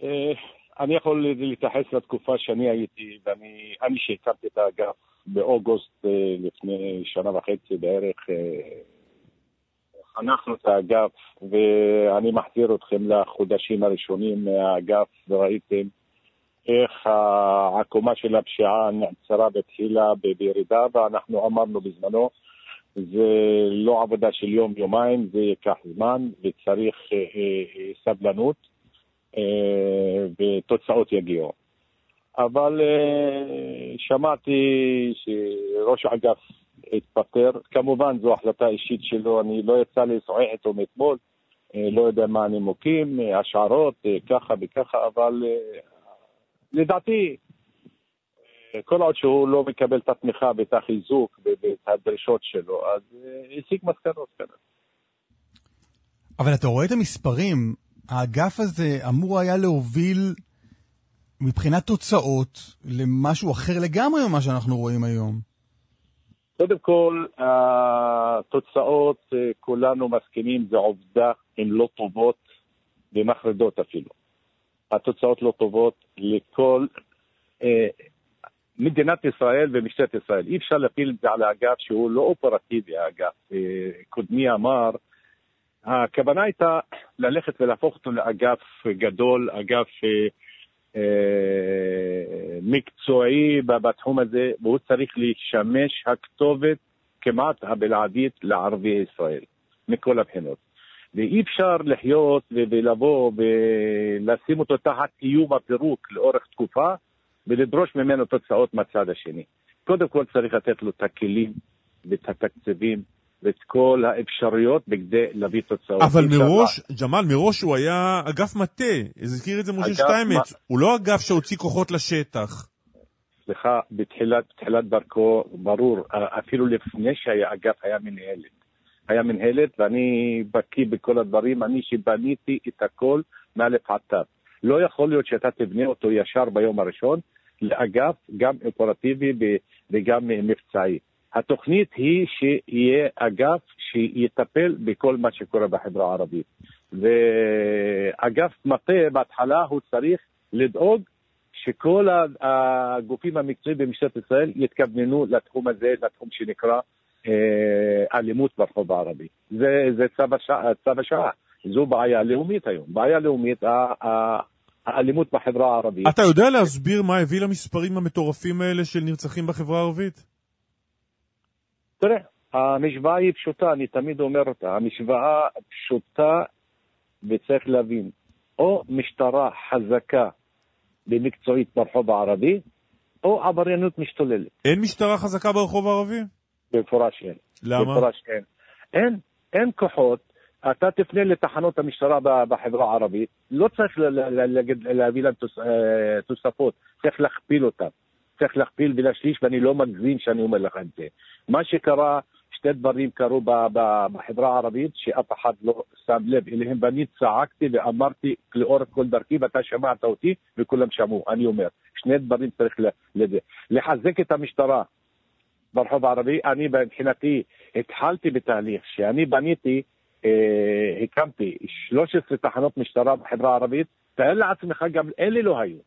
אה, אני יכול להתייחס לתקופה שאני הייתי, ואני אני שהקמתי את האגף באוגוסט אה, לפני שנה וחצי בערך. אה, חנכנו את האגף, ואני מחזיר אתכם לחודשים הראשונים מהאגף, וראיתם איך העקומה של הפשיעה נעצרה בתחילה בירידה, ואנחנו אמרנו בזמנו, זה לא עבודה של יום-יומיים, זה ייקח זמן, וצריך אה, אה, אה, סבלנות. אה, ותוצאות יגיעו. אבל אה, שמעתי שראש האגף התפטר, כמובן זו החלטה אישית שלו, אני לא יצא לי לשוחח איתו מאתמול, אה, לא יודע מה הנימוקים, השערות, ככה וככה, אבל לדעתי, אה, כל עוד שהוא לא מקבל את התמיכה ואת החיזוק ואת הדרישות שלו, אז אה, הסיק מסקנות כנראה. אבל אתה רואה את המספרים, האגף הזה אמור היה להוביל מבחינת תוצאות למשהו אחר לגמרי ממה שאנחנו רואים היום. קודם כל, התוצאות, אה, כולנו מסכימים, זה עובדה, הן לא טובות ומחרידות אפילו. התוצאות לא טובות לכל אה, מדינת ישראל ומשטרת ישראל. אי אפשר להפיל את זה על האגף שהוא לא אופרטיבי, האגף. אה, קודמי אמר, הכוונה הייתה ללכת ולהפוך אותו לאגף גדול, אגף אה, אה, מקצועי בתחום הזה, והוא צריך לשמש הכתובת כמעט הבלעדית לערביי ישראל, מכל הבחינות. ואי אפשר לחיות ולבוא ולשים אותו תחת איום הפירוק לאורך תקופה ולדרוש ממנו תוצאות מהצד השני. קודם כל צריך לתת לו את הכלים ואת התקציבים ואת כל האפשרויות בכדי להביא תוצאות. אבל מראש, ג'מאל, מראש הוא היה אגף מטה, הזכיר את זה משה שטיימץ, מה- הוא לא אגף שהוציא כוחות לשטח. סליחה, בתחילת, בתחילת דרכו, ברור, אפילו לפני שהיה אגף, היה מנהלת. היה מנהלת, ואני בקיא בכל הדברים, אני שבניתי את הכל מאלף עד תו. לא יכול להיות שאתה תבנה אותו ישר ביום הראשון לאגף, גם אופרטיבי וגם מבצעי. התוכנית היא שיהיה אגף שיטפל בכל מה שקורה בחברה הערבית. ואגף מטה בהתחלה הוא צריך לדאוג שכל הגופים המקצועיים במשטרת ישראל יתכווננו לתחום הזה, לתחום שנקרא אלימות ברחוב הערבי. זה, זה צו השעה, צו השעה. זו בעיה לאומית היום. בעיה לאומית, האלימות בחברה הערבית. אתה יודע להסביר מה הביא למספרים המטורפים האלה של נרצחים בחברה הערבית? תראה, המשוואה היא פשוטה, אני תמיד אומר אותה. המשוואה פשוטה וצריך להבין. או משטרה חזקה ומקצועית ברחוב הערבי, או עבריינות משתוללת. אין משטרה חזקה ברחוב הערבי? במפורש אין. למה? במפורש אין. אין, אין כוחות. אתה תפנה לתחנות המשטרה בחברה הערבית, לא צריך להביא להם אה, תוספות, צריך להכפיל אותם. צריך להכפיל ולהשליש, ואני לא מגזים שאני אומר לך את זה. מה שקרה, שתי דברים קרו בחברה הערבית שאף אחד לא שם לב אליהם, ואני צעקתי ואמרתי לאורך כל דרכי, ואתה שמעת אותי, וכולם שמעו. אני אומר, שני דברים צריך לזה. לחזק את המשטרה ברחוב הערבי, אני מבחינתי התחלתי בתהליך שאני בניתי, אה, הקמתי 13 תחנות משטרה בחברה הערבית, תאר לעצמך, גם אלה לא היו.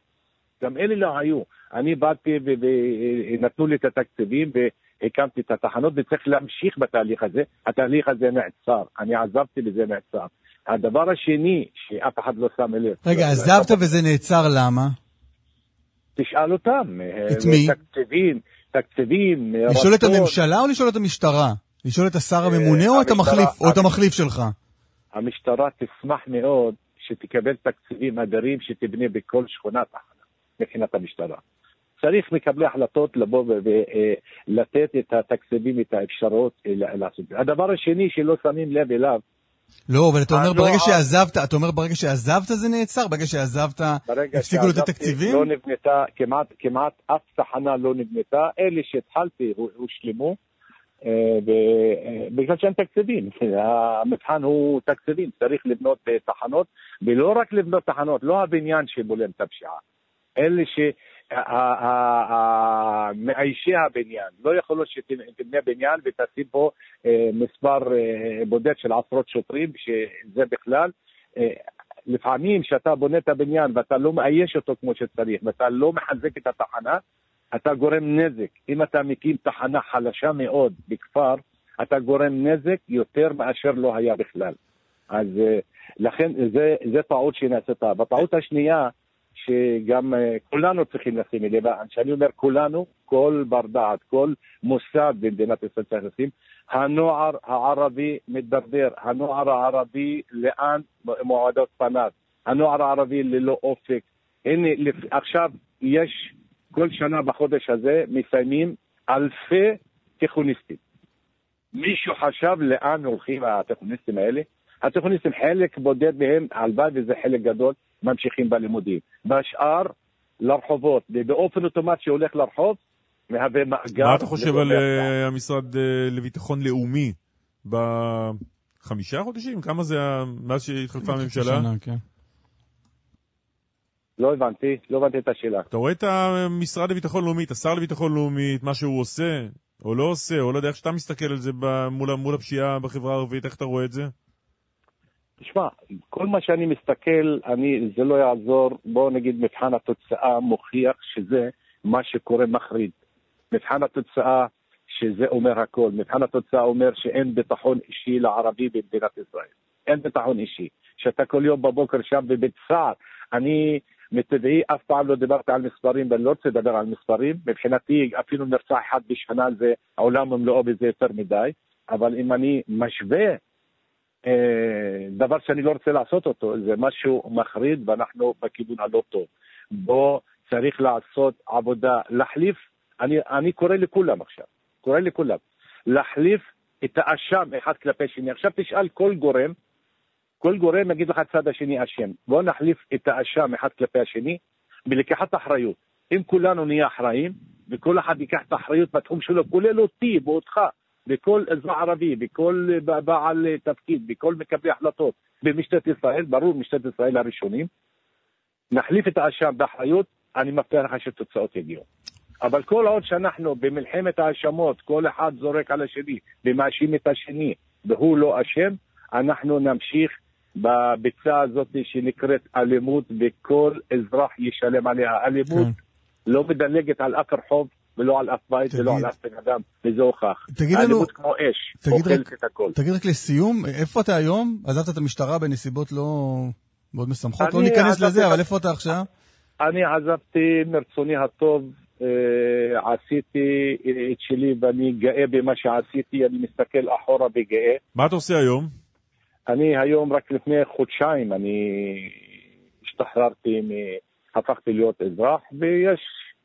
גם אלה לא היו. אני באתי ונתנו לי את התקציבים והקמתי את התחנות וצריך להמשיך בתהליך הזה. התהליך הזה נעצר, אני עזבתי וזה נעצר. הדבר השני שאף אחד לא שם לב. רגע, עזבת וזה נעצר למה? תשאל אותם. את מי? תקציבים, תקציבים, לשאול את. הממשלה או לשאול את המשטרה? לשאול את השר הממונה או את המשטרה- המחליף- או את המחליף שלך? המשטרה תשמח מאוד שתקבל תקציבים אדירים שתבנה בכל שכונה תחנה, מבחינת המשטרה. צריך מקבלי החלטות לבוא ולתת את התקציבים, את האפשרות אה, לעשות. הדבר השני שלא שמים לב אליו, לא, אבל אתה אומר אה, לא, ברגע אה. שעזבת, אתה אומר ברגע שעזבת זה נעצר? ברגע שעזבת הפסיקו לתת תקציבים? לא נבנתה, כמעט, כמעט אף תחנה לא נבנתה, אלה שהתחלתי הו- הושלמו, אה, בגלל שאין תקציבים. המבחן הוא תקציבים, צריך לבנות תחנות, ולא רק לבנות תחנות, לא הבניין שבולם את הפשיעה, אלה מאיישי הבניין, לא יכול להיות שתבנה בניין ותשים פה אה, מספר אה, בודד של עשרות שוטרים, שזה בכלל, אה, לפעמים כשאתה בונה את הבניין ואתה לא מאייש אותו כמו שצריך ואתה לא מחזק את התחנה, אתה גורם נזק. אם אתה מקים תחנה חלשה מאוד בכפר, אתה גורם נזק יותר מאשר לא היה בכלל. אז לכן זה, זה טעות שנעשתה. בטעות השנייה, שגם אה, כולנו צריכים לשים אליה, כשאני אומר כולנו, כל בר דעת, כל מוסד במדינת ישראל צריך לשים, הנוער הערבי מתדרדר, הנוער הערבי לאן מועדות פניו, הנוער הערבי ללא אופק. הנה, עכשיו יש, כל שנה בחודש הזה מסיימים אלפי תיכוניסטים. מישהו חשב לאן הולכים התיכוניסטים האלה? התיכוניסטים, חלק בודד מהם, הלוואי וזה חלק גדול, ממשיכים בלימודים. והשאר, לרחובות. ובאופן אוטומטי שהולך לרחוב, מהווה מאגר. מה אתה חושב על אה, המשרד אה, לביטחון לאומי בחמישה חודשים? כמה זה מאז שהתחלפה הממשלה? שנה, כן. לא הבנתי, לא הבנתי את השאלה. אתה רואה את המשרד לביטחון לאומי, את השר לביטחון לאומי, את מה שהוא עושה, או לא עושה, או לא יודע איך שאתה מסתכל על זה מול, מול הפשיעה בחברה הערבית, איך אתה רואה את זה? תשמע, כל מה שאני מסתכל, אני, זה לא יעזור. בוא נגיד מבחן התוצאה מוכיח שזה מה שקורה מחריד. מבחן התוצאה, שזה אומר הכל. מבחן התוצאה אומר שאין ביטחון אישי לערבי במדינת ישראל. אין ביטחון אישי. שאתה כל יום בבוקר שם ובצער. אני מטבעי אף פעם לא דיברתי על מספרים ואני לא רוצה לדבר על מספרים. מבחינתי אפילו נרצח אחד בשנה זה העולם ומלואו בזה יותר מדי. אבל אם אני משווה דבר שאני לא רוצה לעשות אותו, זה משהו מחריד ואנחנו בכיוון הלא טוב. בו צריך לעשות עבודה, להחליף, אני, אני קורא לכולם עכשיו, קורא לכולם, להחליף את האשם אחד כלפי שני. עכשיו תשאל כל גורם, כל גורם יגיד לך הצד השני אשם. בואו נחליף את האשם אחד כלפי השני בלקיחת אחריות. אם כולנו נהיה אחראים, וכל אחד ייקח את האחריות בתחום שלו, כולל אותי ואותך, וכל אזרח ערבי, וכל בעל תפקיד, וכל מקבלי החלטות במשטרת ישראל, ברור, משטרת ישראל הראשונים, נחליף את האשם באחריות, אני מבטיח לך שתוצאות יגיעו. אבל כל עוד שאנחנו במלחמת האשמות, כל אחד זורק על השני ומאשים את השני, והוא לא אשם, אנחנו נמשיך בביצה הזאת שנקראת אלימות, וכל אזרח ישלם עליה. אלימות כן. לא מדלגת על אף רחוב ולא על אף בית תגיד- ולא על אף בן אדם, וזה הוכח. תגיד לנו- אלימות כמו אש, אוכלת רק- את הכל. תגיד רק לסיום, איפה אתה היום? עזבת את המשטרה בנסיבות לא... מאוד משמחות. לא אני ניכנס לזה, את- אבל איפה אתה עכשיו? אני עזבתי מרצוני הטוב, אה, עשיתי אה, את שלי ואני גאה במה שעשיתי, אני מסתכל אחורה וגאה. מה אתה עושה היום? אני היום, רק לפני חודשיים, אני השתחררתי, מ- הפכתי להיות אזרח, ויש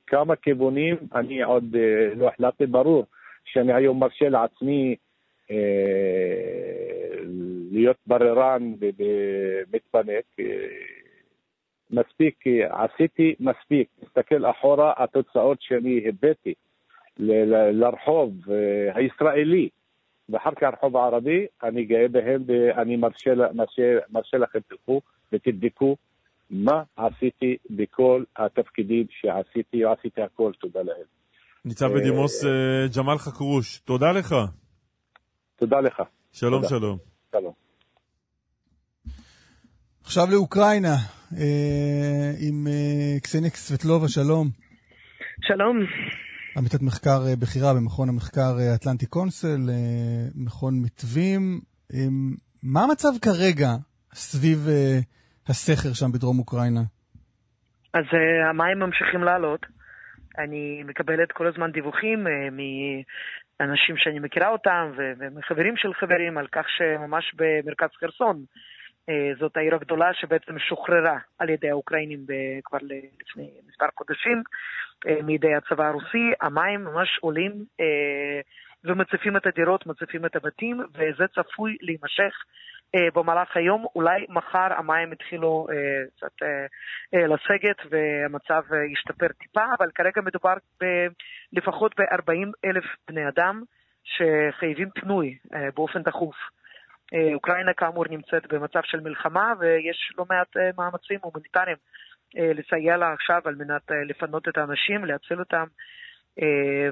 כמה כיוונים, אני עוד אה, לא החלטתי, ברור שאני היום מרשה לעצמי אה, להיות בררן ומתפנק. אה, מספיק, עשיתי מספיק. תסתכל אחורה, התוצאות שאני הבאתי לרחוב הישראלי, ואחר כך הרחוב הערבי, אני גאה בהם ואני מרשה, מרשה, מרשה לכם תלכו ותבדקו מה עשיתי בכל התפקידים שעשיתי, עשיתי הכל, תודה להם. ניצב בדימוס אה, ג'מאל חכרוש, תודה לך. תודה לך. שלום, תודה. שלום. שלום. עכשיו לאוקראינה, אה, עם אה, קסניה סבטלובה, שלום. שלום. עמיתת מחקר אה, בכירה במכון המחקר אה, אטלנטי קונסל, אה, מכון מתווים. אה, מה המצב כרגע סביב אה, הסכר שם בדרום אוקראינה? אז uh, המים ממשיכים לעלות. אני מקבלת כל הזמן דיווחים uh, מאנשים שאני מכירה אותם ו- ומחברים של חברים על כך שממש במרכז חרסון, uh, זאת העיר הגדולה שבעצם שוחררה על ידי האוקראינים ב- כבר לפני מספר חודשים uh, מידי הצבא הרוסי, המים ממש עולים uh, ומציפים את הדירות, מציפים את הבתים, וזה צפוי להימשך. אה, במהלך היום, אולי מחר המים התחילו אה, קצת אה, אה, לסגת והמצב ישתפר טיפה, אבל כרגע מדובר ב, לפחות ב-40 אלף בני אדם שחייבים פינוי אה, באופן דחוף. אה, אוקראינה כאמור נמצאת במצב של מלחמה ויש לא מעט אה, מאמצים הומניטריים אה, לסייע לה עכשיו על מנת אה, לפנות את האנשים, להציל אותם.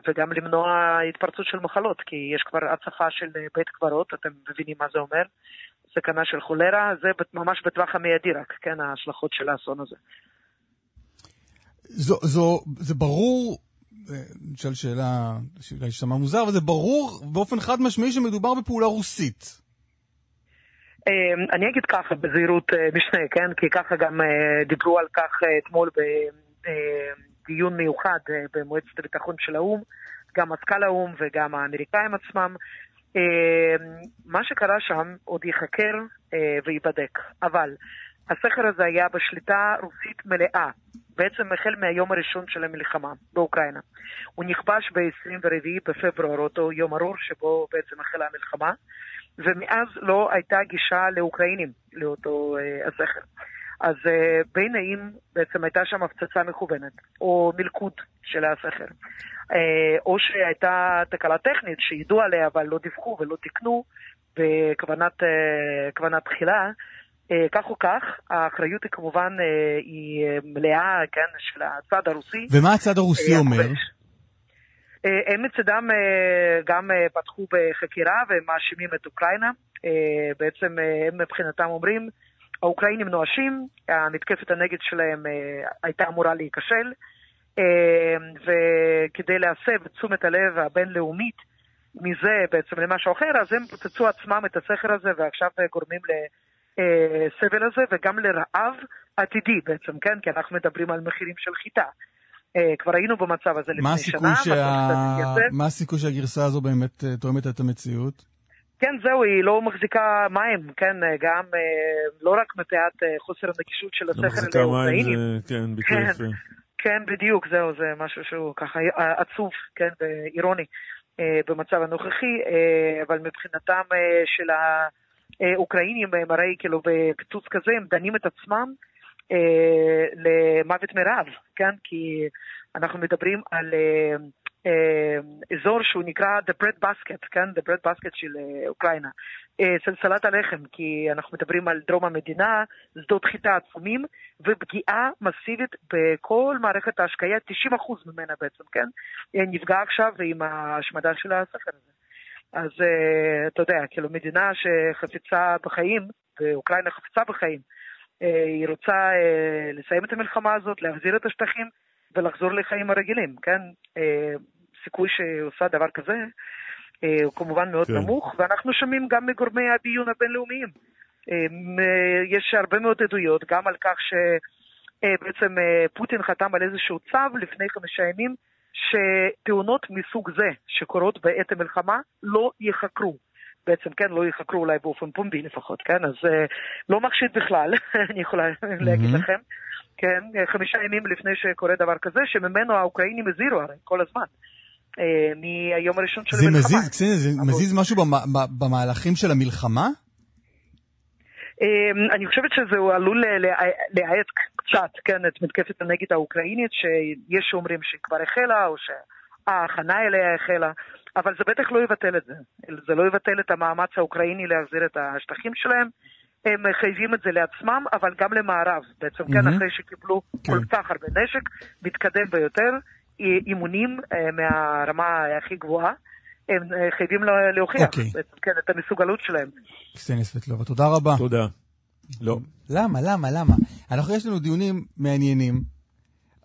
וגם למנוע התפרצות של מחלות, כי יש כבר הצפה של בית קברות, אתם מבינים מה זה אומר, סכנה של חולרה, זה ממש בטווח המיידי רק, כן, ההשלכות של האסון הזה. זו, זו, זה ברור, אה, נשאל שאלה שאולי ששמע מוזר, אבל זה ברור באופן חד משמעי שמדובר בפעולה רוסית. אה, אני אגיד ככה, בזהירות אה, משנה, כן, כי ככה גם דיברו על כך אתמול בדיון מיוחד במועצת הביטחון של האו"ם, גם מזכ"ל האו"ם וגם האמריקאים עצמם. אה, מה שקרה שם עוד ייחקר אה, וייבדק, אבל הסכר הזה היה בשליטה רוסית מלאה, בעצם החל מהיום הראשון של המלחמה באוקראינה. הוא נכבש ב-24 בפברואר, אותו יום ארור שבו בעצם החלה המלחמה, ומאז לא הייתה גישה לאוקראינים לאותו אה, הסכר. אז אה, בין האם בעצם הייתה שם הפצצה מכוונת, או מלכוד של הסכר, אה, או שהייתה תקלה טכנית שידעו עליה אבל לא דיווחו ולא תיקנו בכוונת כוונת תחילה, אה, כך או כך, האחריות היא כמובן אה, היא אה, מלאה, כן, של הצד הרוסי. ומה הצד הרוסי אה, אומר? הם מצדם גם פתחו בחקירה והם מאשימים את אוקראינה. בעצם הם מבחינתם אומרים, האוקראינים נואשים, המתקפת הנגד שלהם אה, הייתה אמורה להיכשל, אה, וכדי להסב את תשומת הלב הבינלאומית מזה בעצם למשהו אחר, אז הם פוצצו עצמם את הסכר הזה ועכשיו אה, גורמים לסבל הזה וגם לרעב עתידי בעצם, כן? כי אנחנו מדברים על מחירים של חיטה. כבר היינו במצב הזה לפני שנה. מה הסיכוי שהגרסה הזו באמת תואמת את המציאות? כן, זהו, היא לא מחזיקה מים, כן, אה, גם אה, לא רק מפאת אה, חוסר הנגישות של לא הסכר מחזיקה מים. זה, כן, ביטוי כן. יפה. כן, בדיוק, זהו, זה משהו שהוא ככה עצוב, כן, ואירוני אה, במצב הנוכחי, אבל מבחינתם של האוקראינים, הם הרי כאילו בפיצוץ כזה, הם דנים את עצמם למוות מרעב, כן, כי אנחנו מדברים על אזור שהוא נקרא The Bread Basket, כן, The Bread Basket של אה, אוקראינה. אה, סלסלת הלחם, כי אנחנו מדברים על דרום המדינה, שדות חיטה עצומים, ופגיעה מסיבית בכל מערכת ההשקיה, 90% ממנה בעצם, כן? אה, נפגע עכשיו עם ההשמדה של הסכר הזה. אז אה, אתה יודע, כאילו מדינה שחפצה בחיים, ואוקראינה חפצה בחיים, אה, היא רוצה אה, לסיים את המלחמה הזאת, להחזיר את השטחים ולחזור לחיים הרגילים, כן? אה, סיכוי שהיא עושה דבר כזה, אה, הוא כמובן מאוד כן. נמוך, ואנחנו שומעים גם מגורמי הדיון הבינלאומיים, אה, יש הרבה מאוד עדויות גם על כך שבעצם פוטין חתם על איזשהו צו לפני חמישה ימים שתאונות מסוג זה שקורות בעת המלחמה לא ייחקרו. בעצם, כן, לא ייחקרו אולי באופן פומבי לפחות, כן? אז uh, לא מחשיד בכלל, אני יכולה להגיד. לכם. כן, אה, חמישה ימים לפני שקורה דבר כזה, שממנו האוקראינים הזהירו הרי כל הזמן. Uh, מהיום הראשון של זה המלחמה. מזיז, קסניה, זה מזיז משהו במהלכים של המלחמה? אמ, אני חושבת שזה עלול לה- לה- להאט קצת, כן, את מתקפת הנגד האוקראינית, שיש שאומרים שהיא כבר החלה, או שההכנה אליה החלה, אבל זה בטח לא יבטל את זה. זה לא יבטל את המאמץ האוקראיני להחזיר את השטחים שלהם. הם חייבים את זה לעצמם, אבל גם למערב. בעצם, כן, מהמם. אחרי שקיבלו כל כך הרבה נשק, מתקדם ביותר, אי- אימונים אה, מהרמה הכי גבוהה, הם אה, חייבים לה- להוכיח, אוקיי. בעצם, כן, את המסוגלות שלהם. קסניה סבטלובה, תודה רבה. תודה. לא. למה, למה, למה? אנחנו, יש לנו דיונים מעניינים.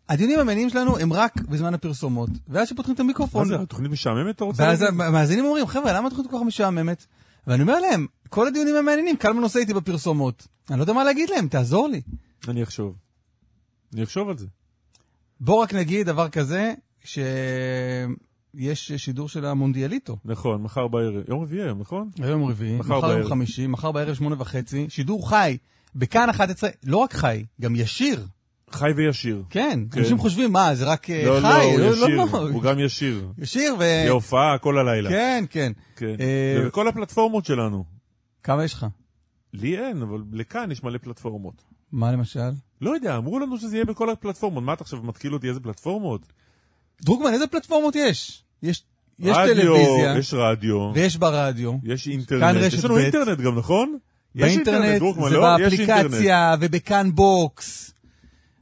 הדיונים המעניינים שלנו הם רק בזמן הפרסומות, ואז שפותחים את המיקרופון. מה זה, התוכנית משעממת אתה רוצה ואז? המאזינים אומרים, חבר'ה, למה התוכנית כל כך משעממת? ואני אומר להם, כל הדיונים המעניינים, קלמן עושה איתי בפרסומות. אני לא יודע מה להגיד להם, תעזור לי. אני אחשוב. אני אחשוב על זה. בוא רק נגיד דבר כזה, שיש שידור של המונדיאליטו. נכון, מחר בערב. יום רביעי היום, נכון? היום רביעי, מחר מחר יום. חמישי, מחר בערב שמונה וחצי, שידור חי, בכאן 11, לא רק חי, גם ישיר. חי וישיר. כן, כן. אנשים חושבים, מה, זה רק אה, לא, חי? לא, הוא ישיר. לא. הוא גם ישיר. ישיר ו... יהיה הופעה כל הלילה. כן, כן. כן. אה, ובכל הפלטפורמות שלנו. כמה יש לך? לי אין, אבל לכאן יש מלא פלטפורמות. מה למשל? לא יודע, אמרו לנו שזה יהיה בכל הפלטפורמות. מה אתה עכשיו מתקיל אותי איזה פלטפורמות? דרוקמן, איזה פלטפורמות יש? יש, יש רדיו, טלוויזיה, יש רדיו, ויש ברדיו, יש אינטרנט. יש לנו ב'. אינטרנט גם, נכון? יש באינטרנט, דרוקמן, זה לא? יש אינטרנט. באפליקציה, ובכאן box,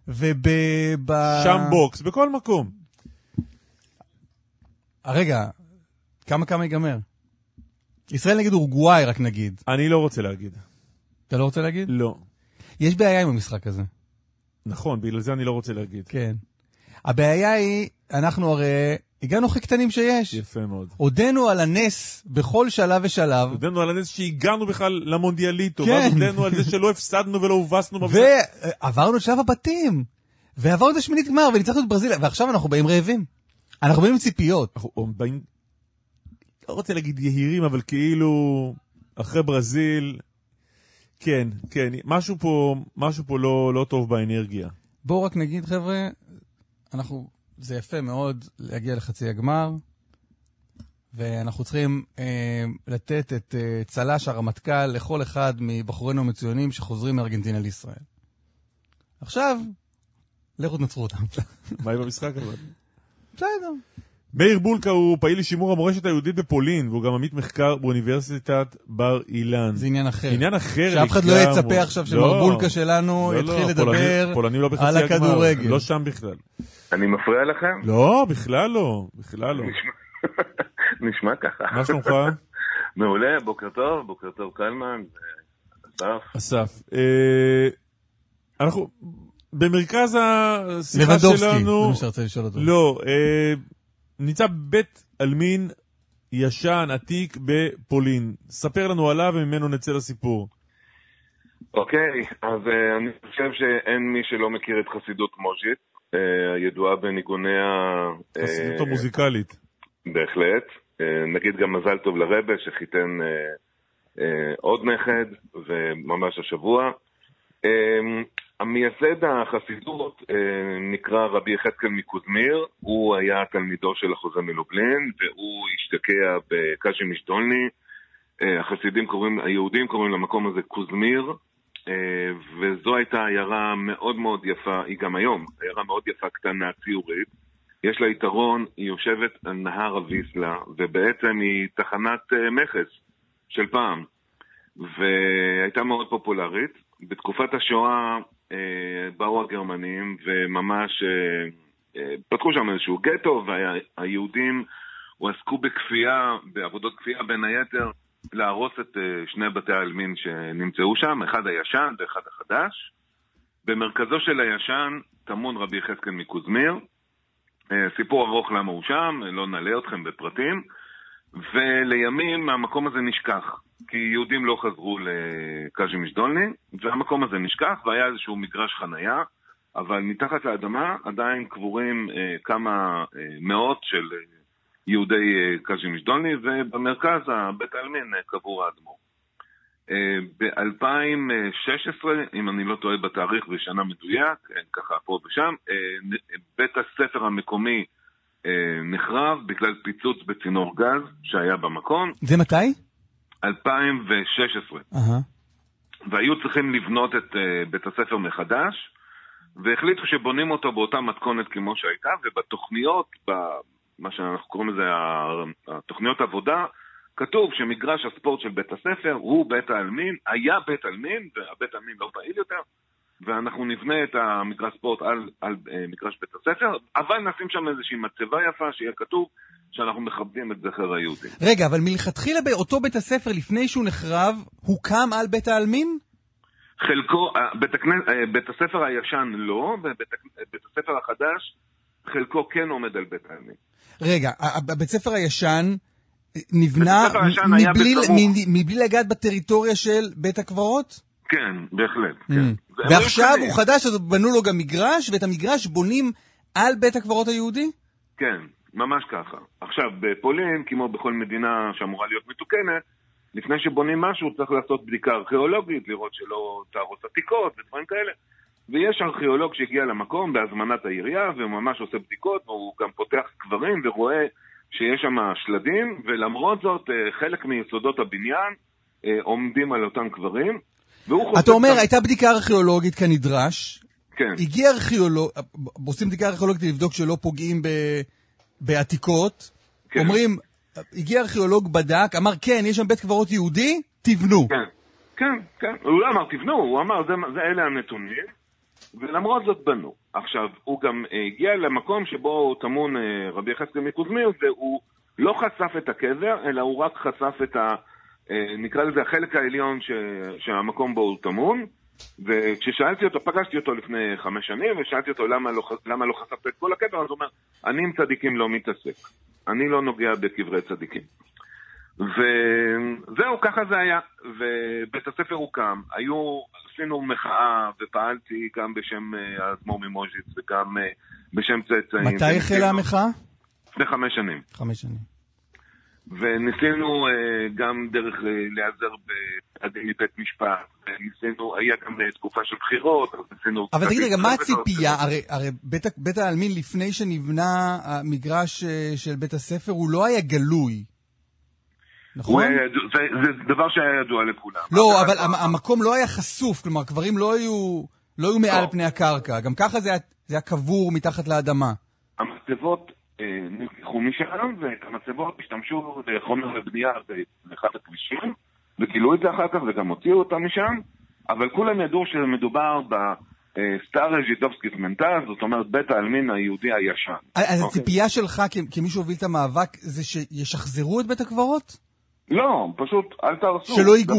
וב... ב... שם box, בכל מקום. אה, רגע, כמה כמה ייגמר? ישראל נגד אורוגוואי, רק נגיד. אני לא רוצה להגיד. אתה לא רוצה להגיד? לא. יש בעיה עם המשחק הזה. נכון, בגלל זה אני לא רוצה להגיד. כן. הבעיה היא, אנחנו הרי הגענו הכי קטנים שיש. יפה מאוד. הודינו על הנס בכל שלב ושלב, הודינו על הנס שהגענו בכלל למונדיאליטו, כן. ואז הודינו על זה שלא הפסדנו ולא הובסנו. ועברנו את שלב הבתים, ועברנו את השמינית גמר, וניצחנו את ברזיל, ועכשיו אנחנו באים רעבים. אנחנו באים עם ציפיות. אנחנו באים, לא רוצה להגיד יהירים, אבל כאילו, אחרי ברזיל, כן, כן, משהו פה, משהו פה לא, לא טוב באנרגיה. בואו רק נגיד, חבר'ה, אנחנו, זה יפה מאוד להגיע לחצי הגמר, ואנחנו צריכים אה, לתת את אה, צל"ש הרמטכ"ל לכל אחד מבחורינו המצוינים שחוזרים מארגנטינה לישראל. עכשיו, לכו תנצחו אותם. מה עם המשחק אבל? בסדר. מאיר בולקה הוא פעיל לשימור המורשת היהודית בפולין, והוא גם עמית מחקר באוניברסיטת בר אילן. זה עניין אחר. עניין אחר שאף אחד לא. יצפה עכשיו שמר לא. בולקה שלנו לא, לא, יתחיל פולנים- לדבר פולנים לא על הכדורגל. לא שם בכלל. אני מפריע לכם? לא, בכלל לא, בכלל לא. נשמע ככה. מה שלומך? מעולה, בוקר טוב, בוקר טוב קלמן, אסף. אסף, אה, אנחנו במרכז השיחה לבנדובסקי, זה שלנו, מה שרציתי לשאול אותו. לא, אה, נמצא בית עלמין ישן, עתיק בפולין. ספר לנו עליו וממנו נצא לסיפור. אוקיי, אז אה, אני חושב שאין מי שלא מכיר את חסידות מוז'יט, אה, הידועה בניגוניה... אה, חסידות המוזיקלית. בהחלט. אה, נגיד גם מזל טוב לרבה שחיתן אה, אה, עוד נכד, וממש השבוע. אה, המייסד החסידות אה, נקרא רבי יחזקאל מקוזמיר, הוא היה תלמידו של החוזה מלובלין, והוא השתקע בקאז'ימיש דולני. אה, החסידים קוראים, היהודים קוראים למקום הזה קוזמיר, אה, וזו הייתה עיירה מאוד מאוד יפה, היא גם היום, עיירה מאוד יפה קטנה ציורית. יש לה יתרון, היא יושבת על נהר הוויסלה, ובעצם היא תחנת מכס של פעם, והייתה מאוד פופולרית. בתקופת השואה אה, באו הגרמנים וממש אה, אה, פתחו שם איזשהו גטו, והיהודים הועסקו בכפייה, בעבודות כפייה בין היתר, להרוס את אה, שני בתי העלמין שנמצאו שם, אחד הישן ואחד החדש. במרכזו של הישן טמון רבי יחזקאל מקוזמיר. אה, סיפור ארוך למה הוא שם, לא נלאה אתכם בפרטים. ולימים המקום הזה נשכח. כי יהודים לא חזרו לקאז'ימיש דולני, והמקום הזה נשכח, והיה איזשהו מגרש חנייה, אבל מתחת לאדמה עדיין קבורים אה, כמה אה, מאות של אה, יהודי אה, קאז'ימיש דולני, ובמרכז הבית העלמין אה, קבור האדמו"ר. אה, ב-2016, אם אני לא טועה בתאריך ושנה מדויק, אה, ככה פה ושם, אה, בית הספר המקומי נחרב בגלל פיצוץ בצינור גז שהיה במקום, זה מתי? 2016. אהה. והיו צריכים לבנות את אה, בית הספר מחדש, והחליטו שבונים אותו באותה מתכונת כמו שהייתה, ובתוכניות, מה שאנחנו קוראים לזה התוכניות עבודה, כתוב שמגרש הספורט של בית הספר הוא בית העלמין, היה בית עלמין, והבית העלמין לא פעיל יותר, ואנחנו נבנה את המגרש ספורט על, על אה, מגרש בית הספר, אבל נשים שם איזושהי מצבה יפה, שיהיה כתוב שאנחנו מכבדים את זכר היהודים. רגע, אבל מלכתחילה באותו בית הספר, לפני שהוא נחרב, הוקם על בית העלמין? חלקו, אה, בית, הכנסת, אה, בית הספר הישן לא, ובית הכ- בית הספר החדש, חלקו כן עומד על בית העלמין. רגע, ה- ה- הבית ספר הישן אה, נבנה בית הספר הישן היה מבלי, מבלי לגעת בטריטוריה של בית הקברות? כן, בהחלט, Mm. כן. והם ועכשיו היו הוא. חדש, אז בנו לו גם מגרש, ואת המגרש בונים על בית הקברות היהודי? כן, ממש ככה. עכשיו, בפולין, כמו בכל מדינה שאמורה להיות מתוקנת, לפני שבונים משהו צריך לעשות בדיקה ארכיאולוגית, לראות שלא תהרוס עתיקות ודברים כאלה. ויש ארכיאולוג שהגיע למקום בהזמנת העירייה, וממש עושה בדיקות, והוא גם פותח קברים ורואה שיש שם שלדים, ולמרות זאת, אה, חלק מיסודות הבניין אה, עומדים על אותם קברים. אתה אומר, שם- הייתה בדיקה ארכיאולוגית כנדרש, כן. הגיע ארכיאולוג, עושים בדיקה ארכיאולוגית לבדוק שלא פוגעים ב, בעתיקות, כן. אומרים, הגיע ארכיאולוג, בדק, אמר, כן, יש שם בית קברות יהודי, תבנו. כן, כן, כן. הוא לא אמר תבנו, הוא אמר זה, זה אלה הנתונים, ולמרות זאת בנו. עכשיו, הוא גם אה, הגיע למקום שבו טמון אה, רבי יחזקאל מקוזמיר, והוא לא חשף את הקבר, אלא הוא רק חשף את ה... אה, נקרא לזה החלק העליון ש, שהמקום בו הוא טמון. וכששאלתי אותו, פגשתי אותו לפני חמש שנים, ושאלתי אותו למה לא, למה לא חשפת את כל הקבר, אז הוא אומר, אני עם צדיקים לא מתעסק. אני לא נוגע בקברי צדיקים. וזהו, ככה זה היה. ובית הספר הוקם, היו, עשינו מחאה ופעלתי גם בשם אה, האדמו"ר ממוז'יץ וגם אה, בשם צאצאים. מתי החלה המחאה? לפני חמש שנים. חמש שנים. וניסינו אה, גם דרך אה, להיעזר בצעדים מבית משפט, וניסינו, היה גם אה, תקופה של בחירות, אז ניסינו... אבל תגיד רגע, מה. הציפייה? הרי, הרי בית, בית העלמין, לפני שנבנה המגרש של בית הספר, הוא לא היה גלוי. נכון? זה, זה דבר שהיה ידוע לכולם. לא, אבל המ- המקום לא היה חשוף, כלומר, קברים לא היו, לא היו מעל לא. פני הקרקע. גם ככה זה היה, זה היה קבור מתחת לאדמה. המצבות נלקחו משם, ואת המצבות השתמשו לחומר לבנייה באחד הכבישים, וגילו את זה אחר כך וגם הוציאו אותם משם, אבל כולם ידעו שמדובר בסטאר ז'ידובסקי מנטז, זאת אומרת בית העלמין היהודי הישן. אז אוקיי. הציפייה שלך, כמי שהוביל את המאבק, זה שישחזרו את בית הקברות? לא, פשוט אל תהרסו. שלא ייגעו.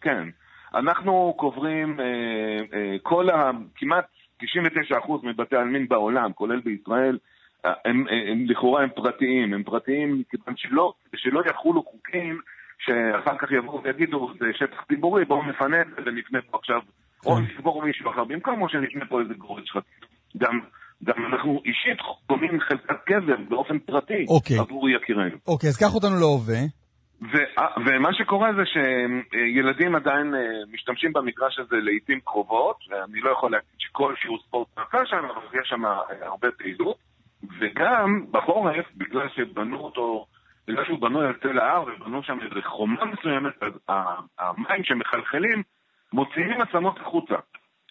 כן. אנחנו קוברים אה, אה, כל ה... כמעט 99% מבתי העלמין בעולם, כולל בישראל, אה, הם, אה, הם לכאורה הם פרטיים. הם פרטיים מכיוון שלא, שלא יחולו חוקים שאחר כך יבואו ויגידו, זה שטח ציבורי, בואו נפנה את זה ונבנה פה עכשיו, או נסבור מישהו אחר במקום, או שנבנה פה איזה גורד שחקים. גם, גם אנחנו אישית בונים חלקת קבר באופן פרטי אוקיי. עבור יקירנו. אוקיי, אז קח אותנו להווה. ו- אה, ומה שקורה זה שילדים עדיין אה, משתמשים במגרש הזה לעיתים קרובות, ואני לא יכול להגיד שכל שיעור ספורט נעשה שם, אבל יש שם אה, הרבה פעילות. וגם בחורף, בגלל שבנו אותו, בגלל שהוא בנוי על צל ההר ובנו שם איזו חומה מסוימת, אז המים שמחלחלים מוציאים עצמות החוצה.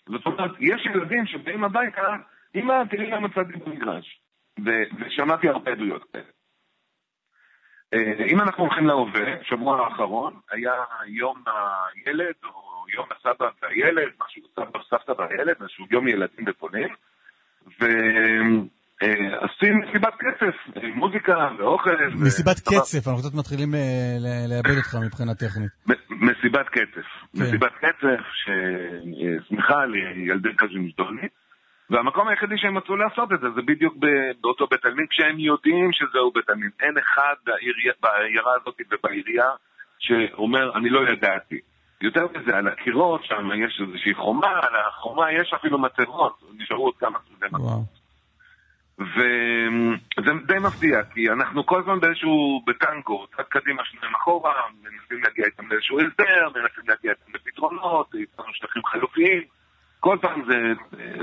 זאת אומרת, יש ילדים שבאים הביתה, אמא, תראי למה צדי במגרש. ו- ושמעתי הרבה עדויות כאלה. אה, אם אנחנו הולכים להווה, שבוע האחרון היה יום הילד, או יום הסבא והילד, משהו, סבא וסבתא והילד, איזשהו יום ילדים בפולין, ועשינו מסיבת כסף, אה, מוזיקה ואוכל. מסיבת קצף, אנחנו קצת מתחילים אה, לאבד אותך מבחינה טכנית. מסיבת קצף. כן. מסיבת קצף ששמחה לילדי קז'ימזדוני, והמקום היחידי שהם מצאו לעשות את זה, זה בדיוק באותו בית עלמין, כשהם יודעים שזהו בית עלמין. אין אחד בעיירה הזאת ובעירייה שאומר, אני לא ידעתי. יותר מזה, על הקירות שם יש איזושהי חומה, על החומה יש אפילו מצבות, נשארו עוד כמה מצבות. וזה די מפתיע, כי אנחנו כל הזמן באיזשהו, בטנגו, צד קדימה, שניים אחורה, מנסים להגיע איתם לאיזשהו הסדר, מנסים להגיע איתם לפתרונות, יצרנו שטחים חלופיים, כל פעם זה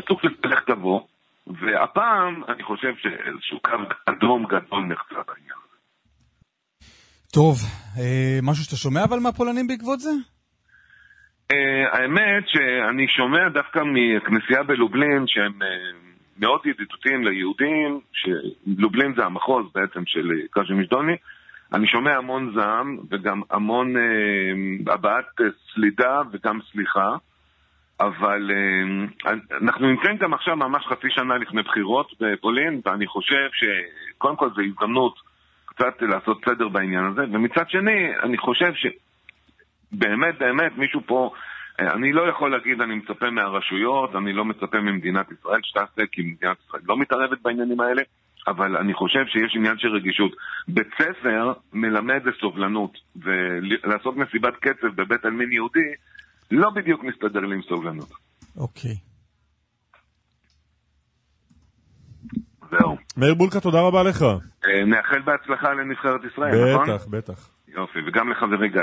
סוג של תלך תבוא, והפעם אני חושב שאיזשהו קו אדום גדול נחצה בעניין הזה. טוב, אה, משהו שאתה שומע אבל מהפולנים בעקבות זה? Uh, האמת שאני שומע דווקא מכנסייה בלובלין שהם מאוד ידידותיים ליהודים, שלובלין זה המחוז בעצם של קאז'י משדוני, אני שומע המון זעם וגם המון uh, הבעת uh, סלידה וגם סליחה, אבל uh, אנחנו נמצאים גם עכשיו ממש חצי שנה לפני בחירות בפולין, ואני חושב שקודם כל זו הזדמנות קצת לעשות סדר בעניין הזה, ומצד שני, אני חושב ש... באמת, מישהו פה, אה, אני לא יכול להגיד, אני מצפה מהרשויות, אני לא מצפה ממדינת ישראל שתעשה, כי מדינת ישראל לא מתערבת בעניינים האלה, אבל אני חושב שיש עניין של רגישות. בית ספר מלמד לסובלנות, ולעשות מסיבת קצב בבית עלמין יהודי, לא בדיוק מסתדר לי עם סובלנות. אוקיי. זהו. מאיר בולקה, תודה רבה לך. אה, נאחל בהצלחה לנבחרת ישראל, נכון? בטח, בטח. יופי, וגם לחברי גיא.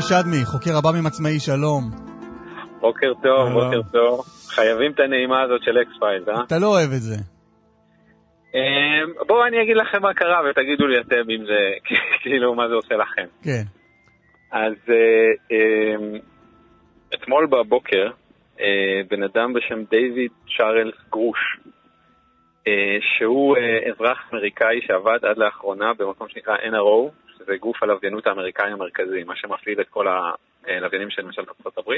יוני שדמי, חוקר העב"מים עצמאי, שלום. בוקר טוב, בוקר טוב. חייבים את הנעימה הזאת של X-Files, אה? אתה לא אוהב את זה. אמ, בואו אני אגיד לכם מה קרה ותגידו לי אתם אם זה, כאילו, מה זה עושה לכם. כן. אז אה, אמ, אתמול בבוקר, אה, בן אדם בשם דיוויד צ'ארלס גרוש, אה, שהוא אזרח אמריקאי שעבד עד לאחרונה במקום שנקרא NRO, שזה גוף הלוויינות האמריקאי המרכזי, מה שמפעיל את כל הלוויינים של ממשלת ארה"ב.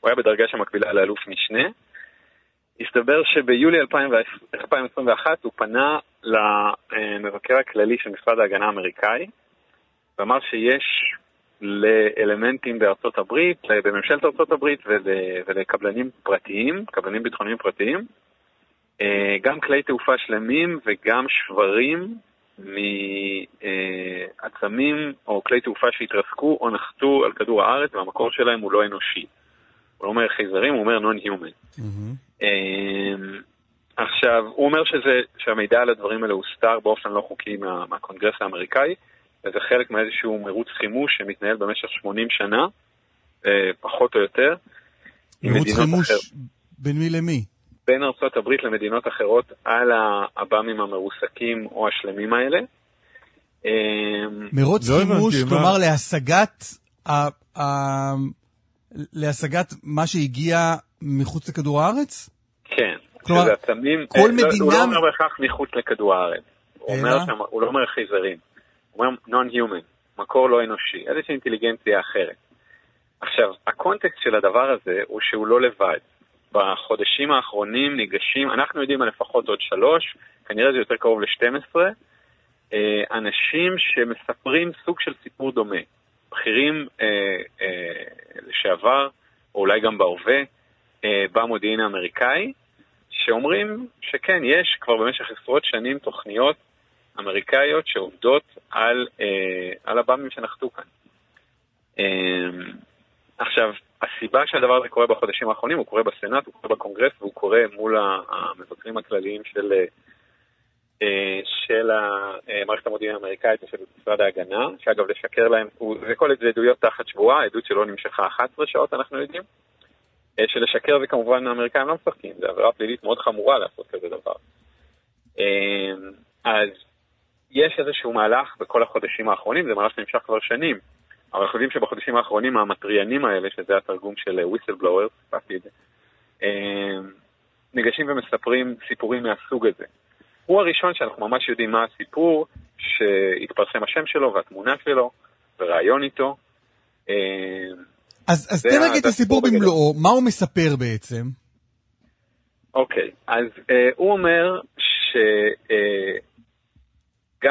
הוא היה בדרגה שמקבילה לאלוף משנה. הסתבר שביולי 2021 הוא פנה למבקר הכללי של משרד ההגנה האמריקאי ואמר שיש לאלמנטים בארצות הברית, בממשלת ארצות הברית ולקבלנים פרטיים, קבלנים ביטחוניים פרטיים, אה, גם כלי תעופה שלמים וגם שברים מעצמים או כלי תעופה שהתרסקו או נחתו על כדור הארץ והמקור שלהם הוא לא אנושי. הוא לא אומר חייזרים, הוא אומר non-human. Mm-hmm. עכשיו, הוא אומר שזה, שהמידע על הדברים האלה הוסתר באופן לא חוקי מה, מהקונגרס האמריקאי, וזה חלק מאיזשהו מרוץ חימוש שמתנהל במשך 80 שנה, אה, פחות או יותר. מרוץ חימוש אחר... בין מי למי? בין ארצות הברית למדינות אחרות על האב"מים המרוסקים או השלמים האלה. מרוץ לא חימוש, כלומר מה... להשגת, ה, ה, להשגת מה שהגיע מחוץ לכדור הארץ? כן. כלומר, עצמים, כל מדינה... לא, הוא לא אומר בהכרח מחוץ לכדור הארץ. הוא, אומר שם, הוא לא אומר חייזרים. הוא אומר non-human, מקור לא אנושי, איזושהי אינטליגנציה אחרת. עכשיו, הקונטקסט של הדבר הזה הוא שהוא לא לבד. בחודשים האחרונים ניגשים, אנחנו יודעים על לפחות עוד שלוש, כנראה זה יותר קרוב ל-12, אה, אנשים שמספרים סוג של סיפור דומה. בכירים אה, אה, לשעבר, או אולי גם בהווה, אה, במודיעין האמריקאי, שאומרים שכן, יש כבר במשך עשרות שנים תוכניות אמריקאיות שעובדות על, אה, על הבאמים שנחתו כאן. אה, עכשיו, הסיבה שהדבר הזה קורה בחודשים האחרונים, הוא קורה בסנאט, הוא קורה בקונגרס והוא קורה מול המבקרים הכלליים של, אה, של מערכת המודיעין האמריקאית ושל משרד ההגנה, שאגב, לשקר להם, זה כל זה עדויות תחת שבועה, עדות שלא נמשכה 11 שעות, אנחנו יודעים. אה, שלשקר זה כמובן האמריקאים לא משחקים, זה עבירה פלילית מאוד חמורה לעשות כזה דבר. אה, אז יש איזשהו מהלך בכל החודשים האחרונים, זה מהלך שנמשך כבר שנים, אבל אנחנו יודעים שבחודשים האחרונים המטריינים האלה, שזה התרגום של whistleblower, סיפרתי את זה, אה, ניגשים ומספרים סיפורים מהסוג הזה. הוא הראשון שאנחנו ממש יודעים מה הסיפור, שהתפרסם השם שלו והתמונה שלו, וראיון איתו. אז, אז תן רגע את הסיפור במלואו, מה הוא מספר בעצם? אוקיי, אז אה, הוא אומר שגם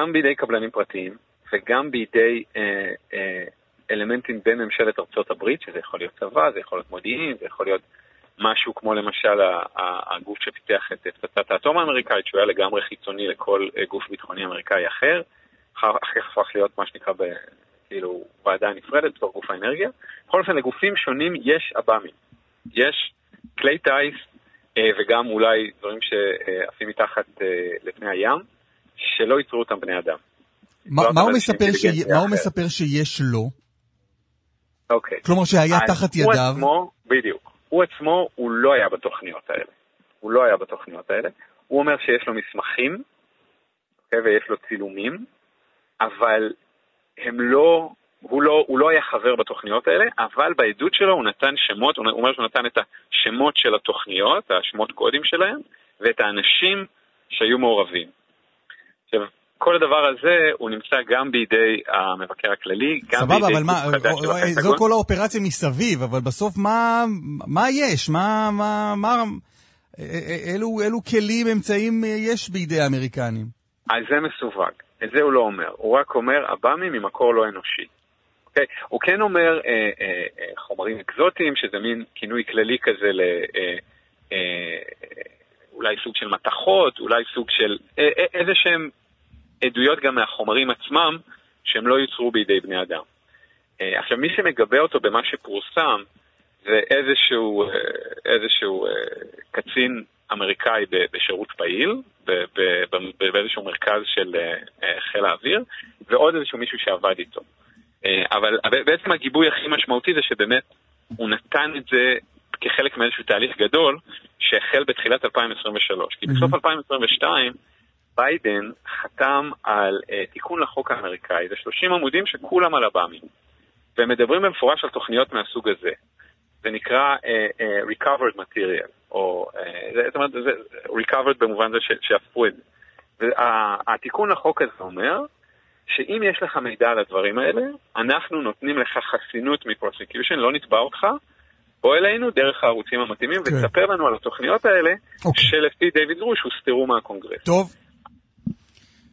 אה, בידי קבלנים פרטיים, וגם בידי אה, אה, אלמנטים בממשלת ארצות הברית, שזה יכול להיות צבא, זה יכול להיות מודיעין, זה יכול להיות משהו כמו למשל הגוף שפיתח את פצצת האטום האמריקאית, שהוא היה לגמרי חיצוני לכל אה, גוף ביטחוני אמריקאי אחר, אחר כך הפך להיות מה שנקרא ב, כאילו ועדה נפרדת בתור גוף האנרגיה. בכל אופן, לגופים שונים יש עב"מים. יש כלי טיס אה, וגם אולי דברים שעפים מתחת אה, לפני הים, שלא ייצרו אותם בני אדם. מה, מה, הוא מספר, ש... מה הוא מספר שיש לו? אוקיי. כלומר שהיה תחת ידיו? הוא עצמו, בדיוק. הוא עצמו, הוא לא היה בתוכניות האלה. הוא לא היה בתוכניות האלה. הוא אומר שיש לו מסמכים, אוקיי, ויש לו צילומים, אבל הם לא, הוא לא, הוא לא היה חבר בתוכניות האלה, אבל בעדות שלו הוא נתן שמות, הוא אומר שהוא נתן את השמות של התוכניות, השמות קודים שלהם, ואת האנשים שהיו מעורבים. עכשיו, כל הדבר הזה הוא נמצא גם בידי המבקר הכללי, גם סבבה, בידי אבל מה, זו כל האופרציה מסביב, אבל בסוף מה, מה יש? מה, מה, מה, אילו, אילו כלים, אמצעים יש בידי האמריקנים? אז זה מסווג, את זה הוא לא אומר. הוא רק אומר, עב"מים ממקור לא אנושי. Okay. אוקיי? הוא כן אומר אה, אה, אה, חומרים אקזוטיים, שזה מין כינוי כללי כזה ל... אה, אה, אולי סוג של מתכות, אולי סוג של אה, אה, איזה שהם עדויות גם מהחומרים עצמם שהם לא יוצרו בידי בני אדם. אה, עכשיו, מי שמגבה אותו במה שפורסם זה איזשהו, אה, איזשהו אה, קצין אמריקאי בשירות פעיל, באיזשהו מרכז של חיל האוויר, ועוד איזשהו מישהו שעבד איתו. אבל בעצם הגיבוי הכי משמעותי זה שבאמת הוא נתן את זה כחלק מאיזשהו תהליך גדול שהחל בתחילת 2023. כי בסוף 2022 ביידן חתם על uh, תיקון לחוק האמריקאי, זה 30 עמודים שכולם על עב"מים, והם מדברים במפורש על תוכניות מהסוג הזה. זה נקרא uh, uh, recovered material, או uh, זאת אומרת, זה recovered במובן זה שהפכו את זה. והתיקון לחוק הזה אומר שאם יש לך מידע על הדברים האלה, אנחנו נותנים לך חסינות מ prosecution, לא נתבע אותך, בוא אלינו דרך הערוצים המתאימים כן. ותספר לנו על התוכניות האלה, okay. אוקיי. שלפי דיוויד גרוש הוסתרו מהקונגרס. טוב,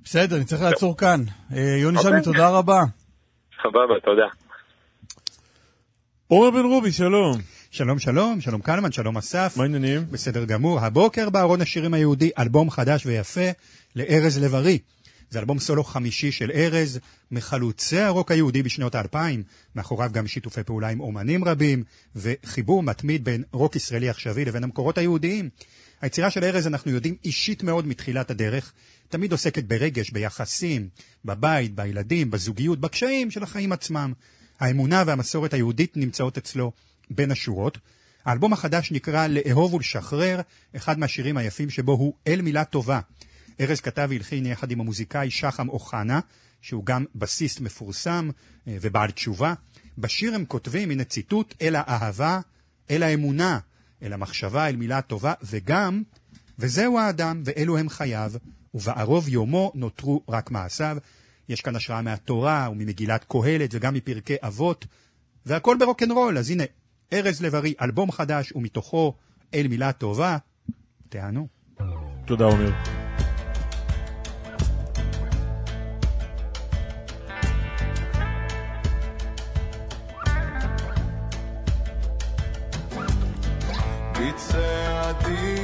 בסדר, נצטרך לעצור כאן. אה, יוני שלמי, אוקיי. תודה רבה. סבבה, תודה. עומר בן רובי, שלום. שלום שלום, שלום קלמן, שלום אסף. מה העניינים? בסדר גמור. הבוקר בארון השירים היהודי, אלבום חדש ויפה לארז לב-ארי. זה אלבום סולו חמישי של ארז, מחלוצי הרוק היהודי בשנות האלפיים, מאחוריו גם שיתופי פעולה עם אומנים רבים, וחיבור מתמיד בין רוק ישראלי עכשווי לבין המקורות היהודיים. היצירה של ארז, אנחנו יודעים, אישית מאוד מתחילת הדרך, תמיד עוסקת ברגש, ביחסים, בבית, בילדים, בזוגיות, בקשיים של החיים עצמם. האמונה והמסורת היהודית נמצאות אצלו בין השורות. האלבום החדש נקרא לאהוב ולשחרר, אחד מהשירים היפים שבו הוא אל מילה טובה. ארז כתב והלחין יחד עם המוזיקאי שחם אוחנה, שהוא גם בסיסט מפורסם אה, ובעל תשובה. בשיר הם כותבים, הנה ציטוט, אל האהבה, אל האמונה, אל המחשבה, אל מילה טובה, וגם, וזהו האדם, ואלו הם חייו, ובערוב יומו נותרו רק מעשיו. יש כאן השראה מהתורה וממגילת קהלת וגם מפרקי אבות, והכל ברוקנרול. אז הנה, ארז לב-ארי, אלבום חדש, ומתוכו אל מילה טובה. תענו. תודה, עומר. בצעדים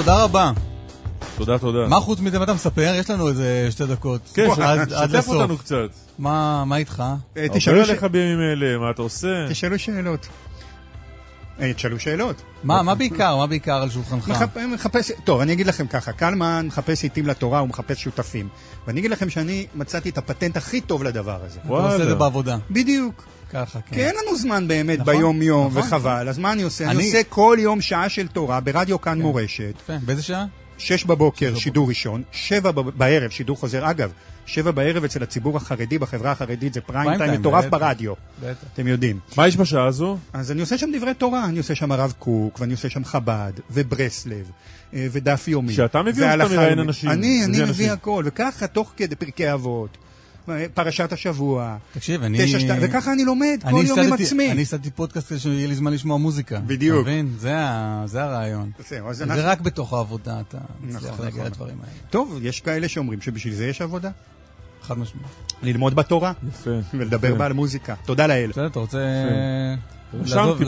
תודה רבה. תודה, תודה. מה חוץ מזה, מה אתה מספר? יש לנו איזה שתי דקות. כן, שתף. אותנו קצת. מה מה איתך? אה, תשאלו עליך בימים אלה, מה אתה עושה? תשאלו שאלות. אה, תשאלו שאלות. מה מה בעיקר? מה בעיקר על שולחנך? מחפ- מחפש, טוב, אני אגיד לכם ככה, קלמן מחפש עיתים לתורה, הוא מחפש שותפים. ואני אגיד לכם שאני מצאתי את הפטנט הכי טוב לדבר הזה. אתה עושה את זה בעבודה. בדיוק. ככה, כן. כי אין לנו זמן באמת נכון, ביום-יום, נכון. וחבל. אז מה אני עושה? אני אני- עושה כל יום שעה של תורה ברדיו כאן מורשת. יפה. באיזה שעה? שש בבוקר שידור ראשון, שבע בערב שידור חוזר. אגב, שבע בערב אצל הציבור החרדי, בחברה החרדית זה פריים טיים מטורף. ברדיו. בטח. אתם יודעים. מה יש בשעה הזו? אז אני עושה שם דברי תורה, אני עושה שם הרב קוק, ואני עושה שם חב"ד, וברסלב, אה, ודף יומי. שאתה מביא או שאתה מראיין. אנשים? אני, אני מביא. הכל, וככה תוך כדי פרקי אבות, פרשת השבוע. תקשיב, אני... תשע, שתיים, וככה אני לומד כל אני יום עם עצמי. אני הסתתי פודקאסט כדי שיהיה לי זמן לשמוע מוזיקה. בדיוק. אתה מבין? זה ה- זה הרעיון. זה אנחנו- רק בתוך העבודה אתה מצליח נכון, להגיע נכון. לדברים האלה. טוב, יש כאלה שאומרים שבשביל זה יש עבודה. חד משמעית. ללמוד בתורה. יפה. ולדבר יפה. בה על מוזיקה. תודה לאל. בסדר, אתה רוצה לעזוב-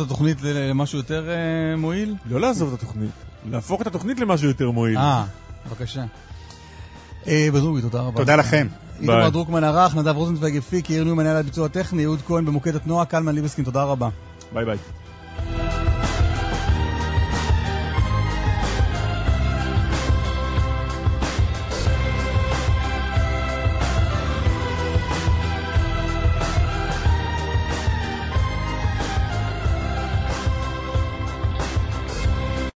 את התוכנית למשהו יותר אה, מועיל? לא לעזוב את התוכנית, להפוך את התוכנית למשהו יותר מועיל. אה, בבקשה. אה, בדרובי, תודה רבה. תודה לכם. איתמר ביי. דרוקמן ערך, נדב רוזנצווייג הפיק, יאיר ניומן מנהל הביצוע הטכני, אהוד כהן במוקד התנועה, קלמן ליבסקין, תודה רבה. ביי ביי.